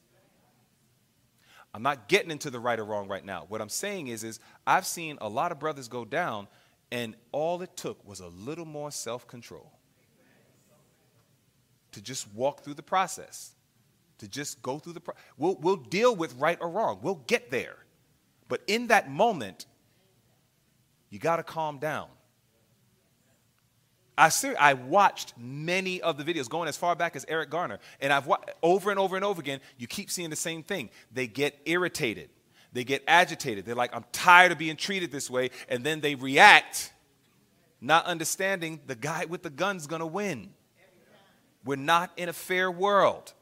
I'm not getting into the right or wrong right now. What I'm saying is, is I've seen a lot of brothers go down, and all it took was a little more self-control to just walk through the process, to just go through the process. We'll, we'll deal with right or wrong. We'll get there. But in that moment, you got to calm down. I, ser- I watched many of the videos going as far back as Eric Garner, and I've wa- over and over and over again. You keep seeing the same thing. They get irritated, they get agitated. They're like, "I'm tired of being treated this way," and then they react, not understanding the guy with the gun's gonna win. We're not in a fair world,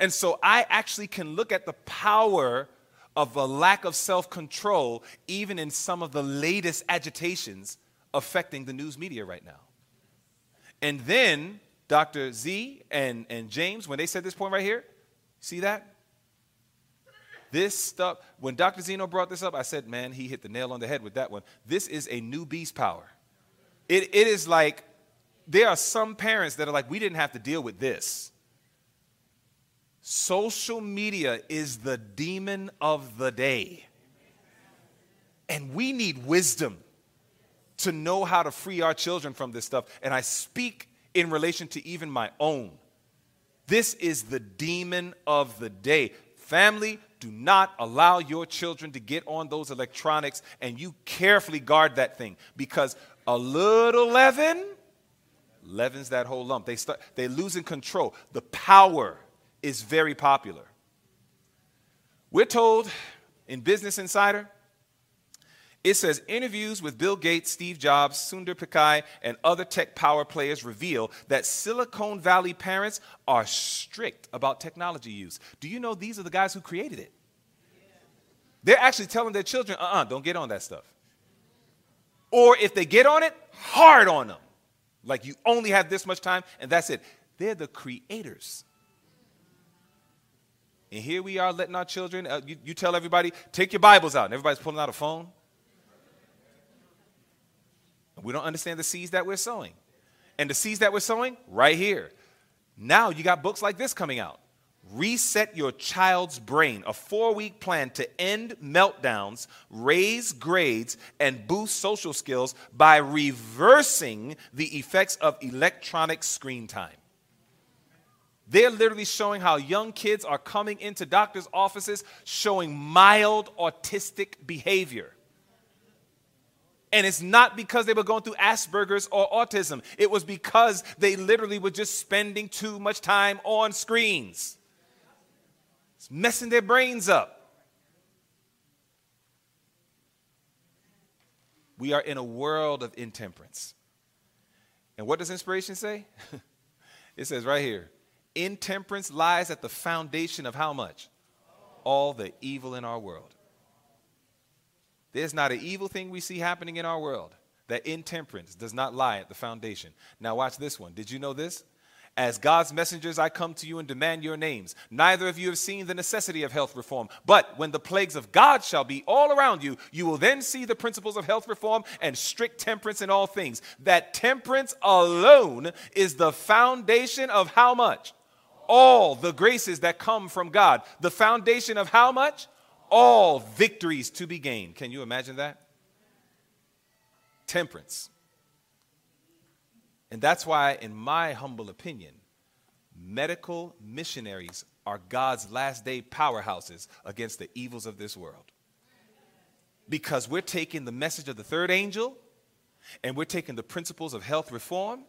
and so I actually can look at the power of a lack of self control, even in some of the latest agitations affecting the news media right now. And then Dr. Z and, and James, when they said this point right here, see that? This stuff, when Dr. Zeno brought this up, I said, man, he hit the nail on the head with that one. This is a new beast power. It, it is like, there are some parents that are like, we didn't have to deal with this. Social media is the demon of the day. And we need wisdom to know how to free our children from this stuff. And I speak in relation to even my own. This is the demon of the day. Family, do not allow your children to get on those electronics and you carefully guard that thing because a little leaven leavens that whole lump. They start they losing control. The power is very popular. We're told in Business Insider it says interviews with Bill Gates, Steve Jobs, Sundar Pichai, and other tech power players reveal that Silicon Valley parents are strict about technology use. Do you know these are the guys who created it? They're actually telling their children, uh uh-uh, uh, do not get on that stuff. Or if they get on it, hard on them. Like you only have this much time and that's it. They're the creators. And here we are letting our children, uh, you, you tell everybody, take your Bibles out, and everybody's pulling out a phone. We don't understand the seeds that we're sowing. And the seeds that we're sowing, right here. Now you got books like this coming out. Reset Your Child's Brain, a four week plan to end meltdowns, raise grades, and boost social skills by reversing the effects of electronic screen time. They're literally showing how young kids are coming into doctors' offices showing mild autistic behavior. And it's not because they were going through Asperger's or autism. It was because they literally were just spending too much time on screens. It's messing their brains up. We are in a world of intemperance. And what does inspiration say? *laughs* it says right here intemperance lies at the foundation of how much? All the evil in our world. There's not an evil thing we see happening in our world that intemperance does not lie at the foundation. Now, watch this one. Did you know this? As God's messengers, I come to you and demand your names. Neither of you have seen the necessity of health reform. But when the plagues of God shall be all around you, you will then see the principles of health reform and strict temperance in all things. That temperance alone is the foundation of how much? All the graces that come from God. The foundation of how much? all victories to be gained. Can you imagine that? Temperance. And that's why, in my humble opinion, medical missionaries are God's last day powerhouses against the evils of this world. Because we're taking the message of the third angel and we're taking the principles of health reform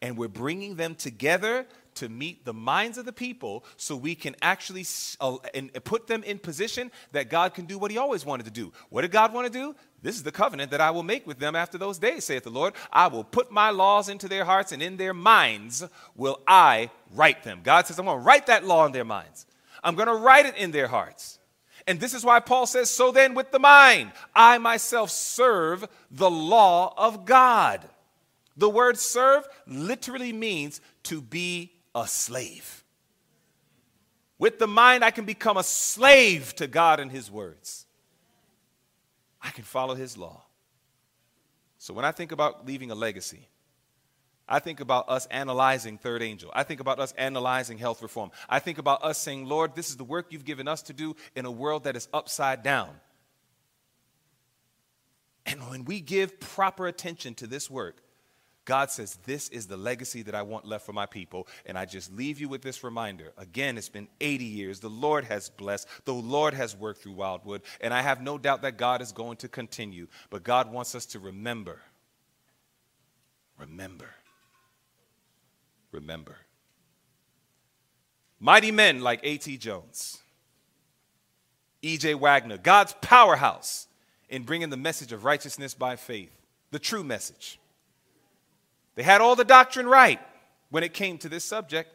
And we're bringing them together to meet the minds of the people so we can actually uh, put them in position that God can do what he always wanted to do. What did God want to do? This is the covenant that I will make with them after those days, saith the Lord. I will put my laws into their hearts, and in their minds will I write them. God says, I'm going to write that law in their minds. I'm going to write it in their hearts. And this is why Paul says, So then, with the mind, I myself serve the law of God. The word serve literally means to be a slave. With the mind, I can become a slave to God and His words. I can follow His law. So when I think about leaving a legacy, I think about us analyzing Third Angel. I think about us analyzing health reform. I think about us saying, Lord, this is the work you've given us to do in a world that is upside down. And when we give proper attention to this work, God says, This is the legacy that I want left for my people. And I just leave you with this reminder. Again, it's been 80 years. The Lord has blessed, the Lord has worked through Wildwood. And I have no doubt that God is going to continue. But God wants us to remember. Remember. Remember. Mighty men like A.T. Jones, E.J. Waggoner, God's powerhouse in bringing the message of righteousness by faith, the true message. They had all the doctrine right when it came to this subject.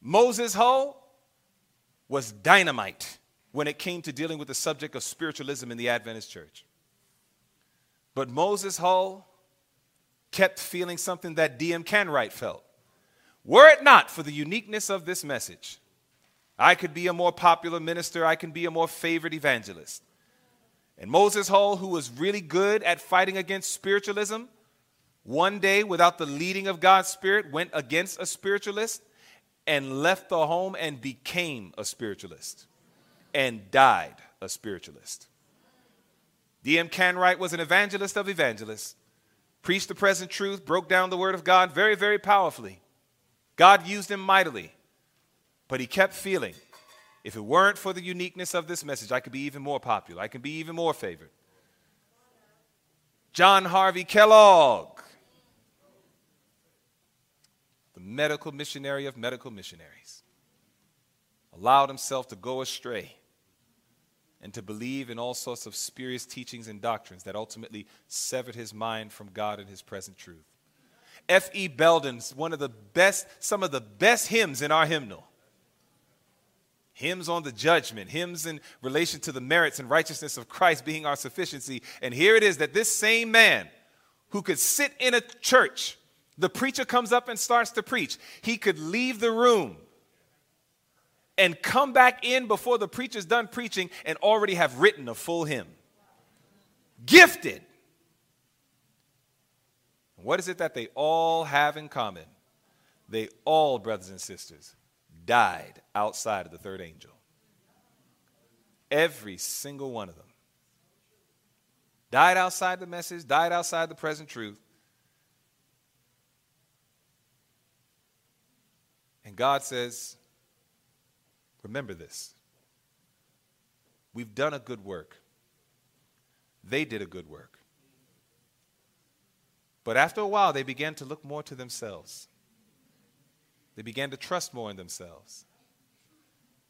Moses Hull was dynamite when it came to dealing with the subject of spiritualism in the Adventist church. But Moses Hull kept feeling something that D.M. Canright felt. Were it not for the uniqueness of this message, I could be a more popular minister, I can be a more favored evangelist. And Moses Hull, who was really good at fighting against spiritualism, one day without the leading of God's Spirit, went against a spiritualist and left the home and became a spiritualist and died a spiritualist. D.M. Canright was an evangelist of evangelists, preached the present truth, broke down the Word of God very, very powerfully. God used him mightily, but he kept feeling if it weren't for the uniqueness of this message, I could be even more popular, I could be even more favored. John Harvey Kellogg the medical missionary of medical missionaries, allowed himself to go astray and to believe in all sorts of spurious teachings and doctrines that ultimately severed his mind from God and his present truth. F.E. Belden's one of the best, some of the best hymns in our hymnal. Hymns on the judgment, hymns in relation to the merits and righteousness of Christ being our sufficiency. And here it is that this same man who could sit in a church the preacher comes up and starts to preach. He could leave the room and come back in before the preacher's done preaching and already have written a full hymn. Gifted. What is it that they all have in common? They all, brothers and sisters, died outside of the third angel. Every single one of them. Died outside the message, died outside the present truth, And God says, Remember this. We've done a good work. They did a good work. But after a while, they began to look more to themselves. They began to trust more in themselves.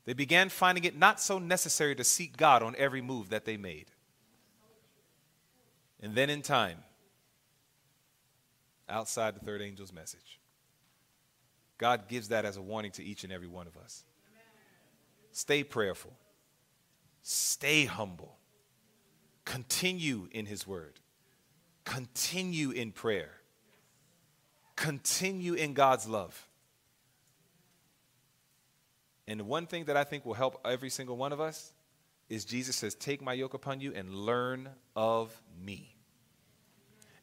They began finding it not so necessary to seek God on every move that they made. And then in time, outside the third angel's message, God gives that as a warning to each and every one of us. Stay prayerful, stay humble, continue in His Word, continue in prayer, continue in God's love. And one thing that I think will help every single one of us is Jesus says, Take my yoke upon you and learn of me.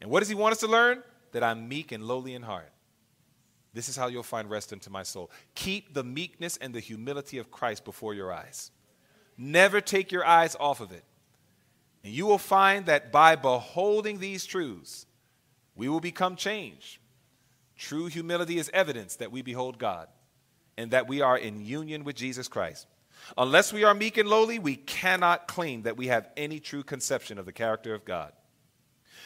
And what does He want us to learn? That I'm meek and lowly in heart this is how you'll find rest into my soul. Keep the meekness and the humility of Christ before your eyes. Never take your eyes off of it. And you will find that by beholding these truths, we will become changed. True humility is evidence that we behold God and that we are in union with Jesus Christ. Unless we are meek and lowly, we cannot claim that we have any true conception of the character of God.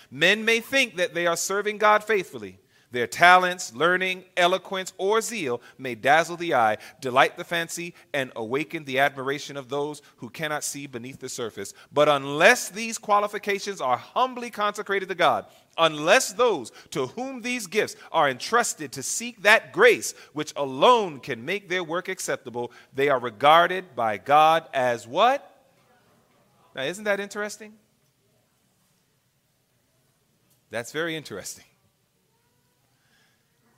Men may think that they are serving God faithfully, Their talents, learning, eloquence, or zeal may dazzle the eye, delight the fancy, and awaken the admiration of those who cannot see beneath the surface. But unless these qualifications are humbly consecrated to God, unless those to whom these gifts are entrusted to seek that grace which alone can make their work acceptable, they are regarded by God as what? Now, isn't that interesting? That's very interesting.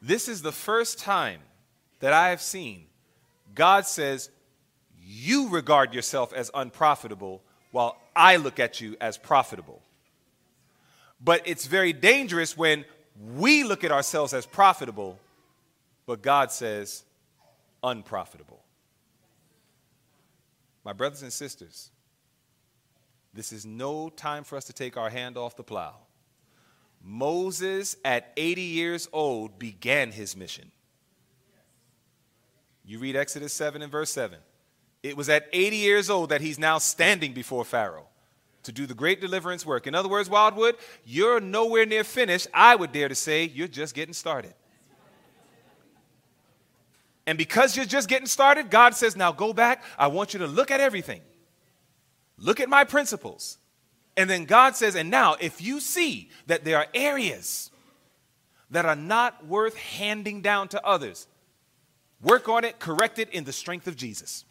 This is the first time that I have seen God says, You regard yourself as unprofitable while I look at you as profitable. But it's very dangerous when we look at ourselves as profitable, but God says unprofitable. My brothers and sisters, this is no time for us to take our hand off the plow. Moses, at 80 years old, began his mission. You read Exodus 7 and verse 7. It was at 80 years old that he's now standing before Pharaoh to do the great deliverance work. In other words, Wildwood, you're nowhere near finished. I would dare to say you're just getting started. And because you're just getting started, God says, now go back. I want you to look at everything. Look at my principles. And then God says, and now if you see that there are areas that are not worth handing down to others, work on it, correct it in the strength of Jesus.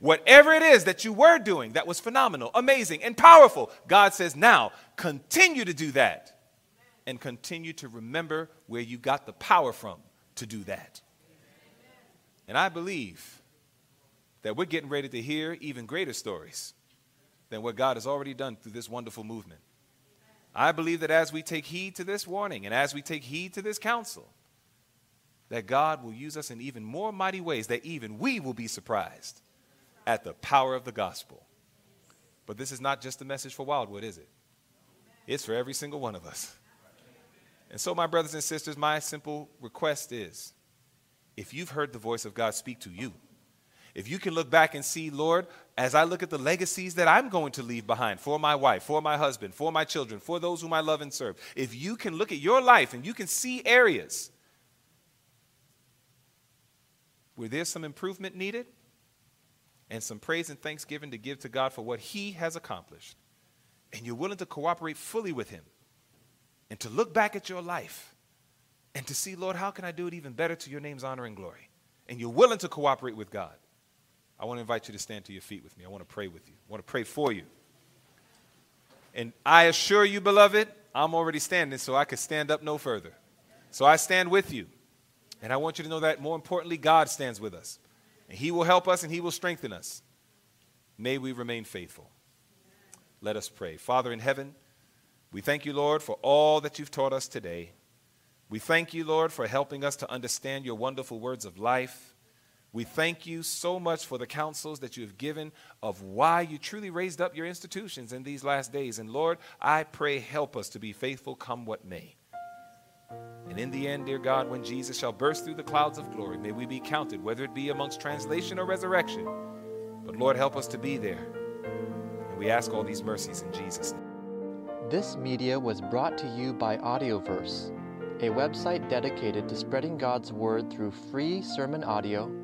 Whatever it is that you were doing that was phenomenal, amazing, and powerful, God says, now continue to do that and continue to remember where you got the power from to do that. And I believe that we're getting ready to hear even greater stories than what God has already done through this wonderful movement. I believe that as we take heed to this warning and as we take heed to this counsel, that God will use us in even more mighty ways, that even we will be surprised at the power of the gospel. But this is not just a message for Wildwood, is it? It's for every single one of us. And so, my brothers and sisters, my simple request is if you've heard the voice of God speak to you, if you can look back and see, Lord, as I look at the legacies that I'm going to leave behind for my wife, for my husband, for my children, for those whom I love and serve, if you can look at your life and you can see areas where there's some improvement needed and some praise and thanksgiving to give to God for what He has accomplished, and you're willing to cooperate fully with Him and to look back at your life and to see, Lord, how can I do it even better to your name's honor and glory? And you're willing to cooperate with God I want to invite you to stand to your feet with me. I want to pray with you. I want to pray for you. And I assure you, beloved, I'm already standing, so I could stand up no further. So I stand with you. And I want you to know that more importantly, God stands with us. And He will help us and He will strengthen us. May we remain faithful. Let us pray. Father in heaven, we thank you, Lord, for all that you've taught us today. We thank you, Lord, for helping us to understand your wonderful words of life. We thank you so much for the counsels that you have given of why you truly raised up your institutions in these last days. And Lord, I pray, help us to be faithful come what may. And in the end, dear God, when Jesus shall burst through the clouds of glory, may we be counted, whether it be amongst translation or resurrection. But Lord, help us to be there. And we ask all these mercies in Jesus' name. This media was brought to you by Audioverse, a website dedicated to spreading God's word through free sermon audio